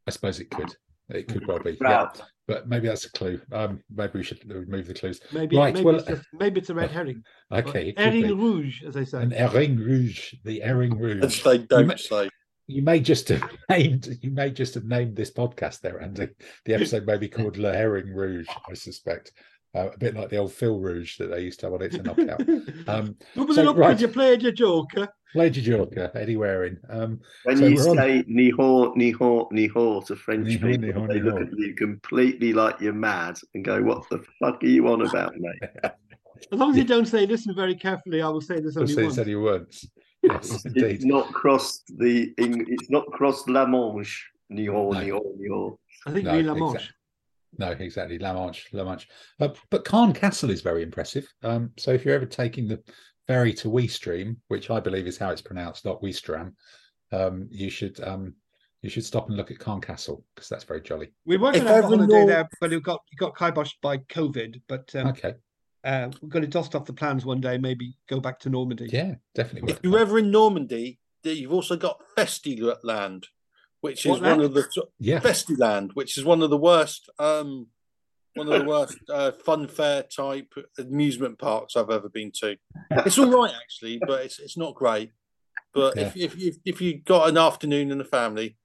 I suppose it could. It could well be. Yeah. But maybe that's a clue. Um, maybe we should remove the clues. Maybe, Right, maybe, well- it's just, maybe it's a red *laughs* herring. Okay. it Herring rouge, as they say. An herring rouge, the herring As rouge. they don't may- say. You may just have *laughs* named. You may just have named this podcast there, Andy. The episode may be called Le Herring Rouge. I suspect, uh, a bit like the old Fil Rouge that they used to have on it to knock out. *laughs* Um, Open so, it up right. you played your joker. played your joker, Eddie Waring. Um, When So you we're on- say ni haut, ni haut, ni haut to French Ni haut, people, ni haut, they ni look at you completely like you're mad and go, "What the fuck are you on about, mate?" As long as you don't say, listen very carefully, I will say this I'll only say once. it's only once. *laughs* Yes, It's not crossed the. It's not crossed La Manche. Ni haut, No. ni haut, ni haut. I think No, La exact- Manche. No, exactly. La Manche, La Manche. Uh, but Caen Castle is very impressive. Um, so if you're ever taking the ferry to Ouistreham, which I believe is how it's pronounced, not Weestram, um, you should um, you should stop and look at Caen Castle because that's very jolly. We were If going to have a holiday Nor- there, but it got it got kiboshed by COVID. But um, Okay, uh, we're going to dust off the plans one day, maybe go back to Normandy. yeah, definitely. If you're ever in Normandy, you've also got Festyland, which is What one of the yeah, Festyland, which is one of the worst, um, one of the worst uh, fun fair type amusement parks I've ever been to. It's all right actually, but it's it's not great. But if, if if if you got an afternoon in the family,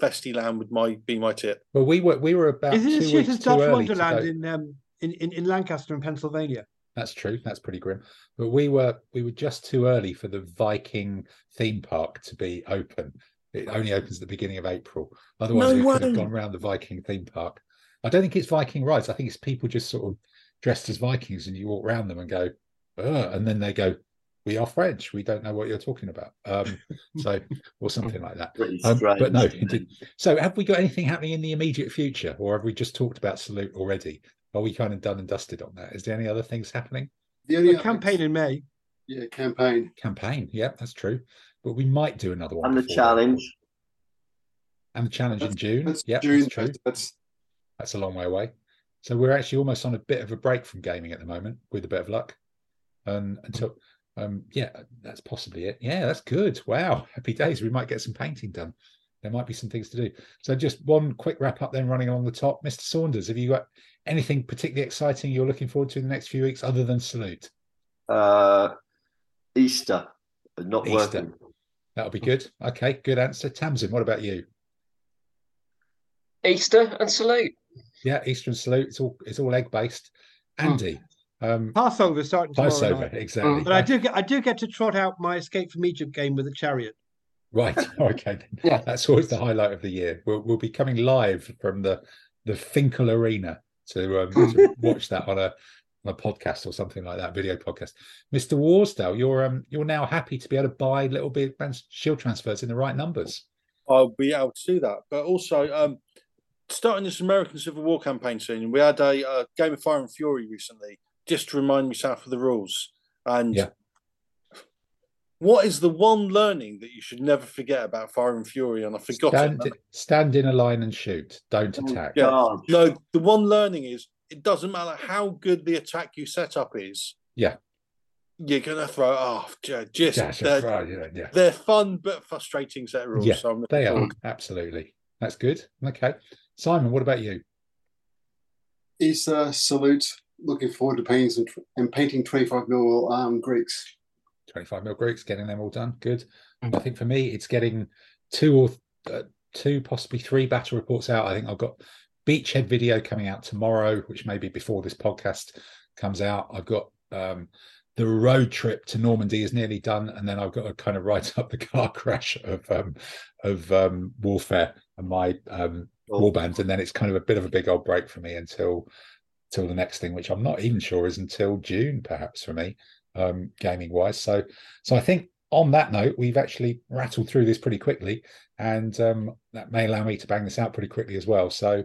Festyland would my be my tip. well, we were we were about isn't it two as shit weeks as too Dutch early Wonderland go. in, um, in in in Lancaster and Pennsylvania? That's true. That's pretty grim. But we were we were just too early for the Viking theme park to be open. It only opens at the beginning of April. Otherwise, No we could have gone around the Viking theme park. I don't think it's Viking rides. I think it's people just sort of dressed as Vikings, and you walk around them and go, Ugh, and then they go, "We are French. We don't know what you're talking about." Um, *laughs* so, or something like that. Um, but no, indeed. So, have we got anything happening in the immediate future, or have we just talked about salute already? Are we kind of done and dusted on that? Is there any other things happening? The only A campaign in May. yeah, campaign. campaign. Yeah, that's true. But we might do another one. and the before that. challenge. And the challenge in June. That's yeah, June. that's true. That's That's a long way away. So we're actually almost on a bit of a break from gaming at the moment, with a bit of luck. And until, um, yeah, that's possibly it. Yeah, that's good. Wow, *laughs* happy days. We might get some painting done. There might be some things to do. So just one quick wrap up, then running along the top. Mr. Saunders, have you got anything particularly exciting you're looking forward to in the next few weeks other than salute? Uh, Easter. Not Easter. working. That'll be good. Okay, good answer. Tamsin, what about you? Easter and salute. Yeah, Easter and salute. It's all it's all egg based. Andy, um, Passover starting tomorrow Passover, night. exactly. But I do get I do get to trot out my Escape from Egypt game with a chariot. Right. *laughs* Okay. Yeah. That's always the highlight of the year. We'll we'll be coming live from the the Finkel Arena to um, to *laughs* watch that on a on a podcast or something like that, video podcast. Mr. Warsdale, you're um you're now happy to be able to buy little bit shield transfers in the right numbers. I'll be able to do that. But also, um, starting this American Civil War campaign soon, we had a uh, Game of Fire and Fury recently, just to remind myself of the rules. And Yeah. What is the one learning that you should never forget about Fire and Fury? And I forgot Stand, it. stand in a line and shoot. Don't Oh, attack. Yeah. No, the one learning is it doesn't matter how good the attack you set up is. Yeah. You're gonna throw it off. Just, just Dash and they're, fry, yeah, yeah. they're fun but frustrating set of rules. Yeah, so I'm They are absolutely. That's good. Okay, Simon, what about you? Easter salute. Looking forward to painting some, and painting 25 mil um, Greeks. 25 mil Greeks, getting them all done. Good. Mm. I think for me, it's getting two or uh, two, possibly three battle reports out. I think I've got Beachhead video coming out tomorrow, which may be before this podcast comes out. I've got um, the road trip to Normandy is nearly done, and then I've got to kind of write up the car *laughs* crash of um, of um, warfare and my um, Oh. warband, and then it's kind of a bit of a big old break for me until till the next thing, which I'm not even sure is until June, perhaps for me, um, gaming wise. So, so I think on that note, we've actually rattled through this pretty quickly, and um, that may allow me to bang this out pretty quickly as well. So,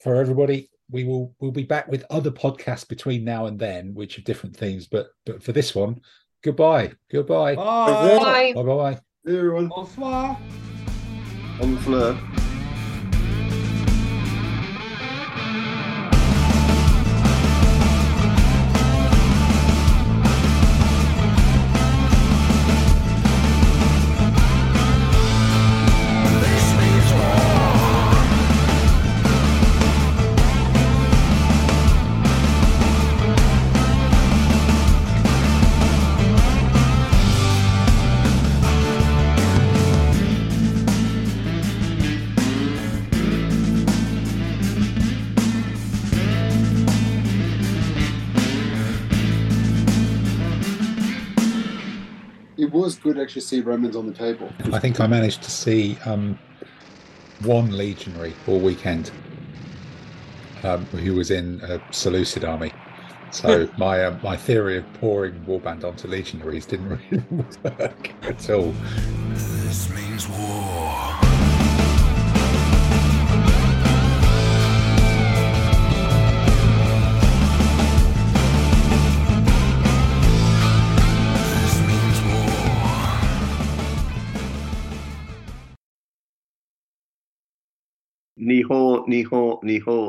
for everybody, we will we'll be back with other podcasts between now and then, which are different themes. But but for this one, goodbye, goodbye, Bye. Bye. bye bye. Hey, everyone. Bonsoir. On the fleur. Good to actually see Romans on the table. I think I managed to see um, one legionary all weekend um, who was in a Seleucid army. So *laughs* my um, my theory of pouring warband onto legionaries didn't *laughs* really work at all. This means war. Ni ho, ni ho, ni ho.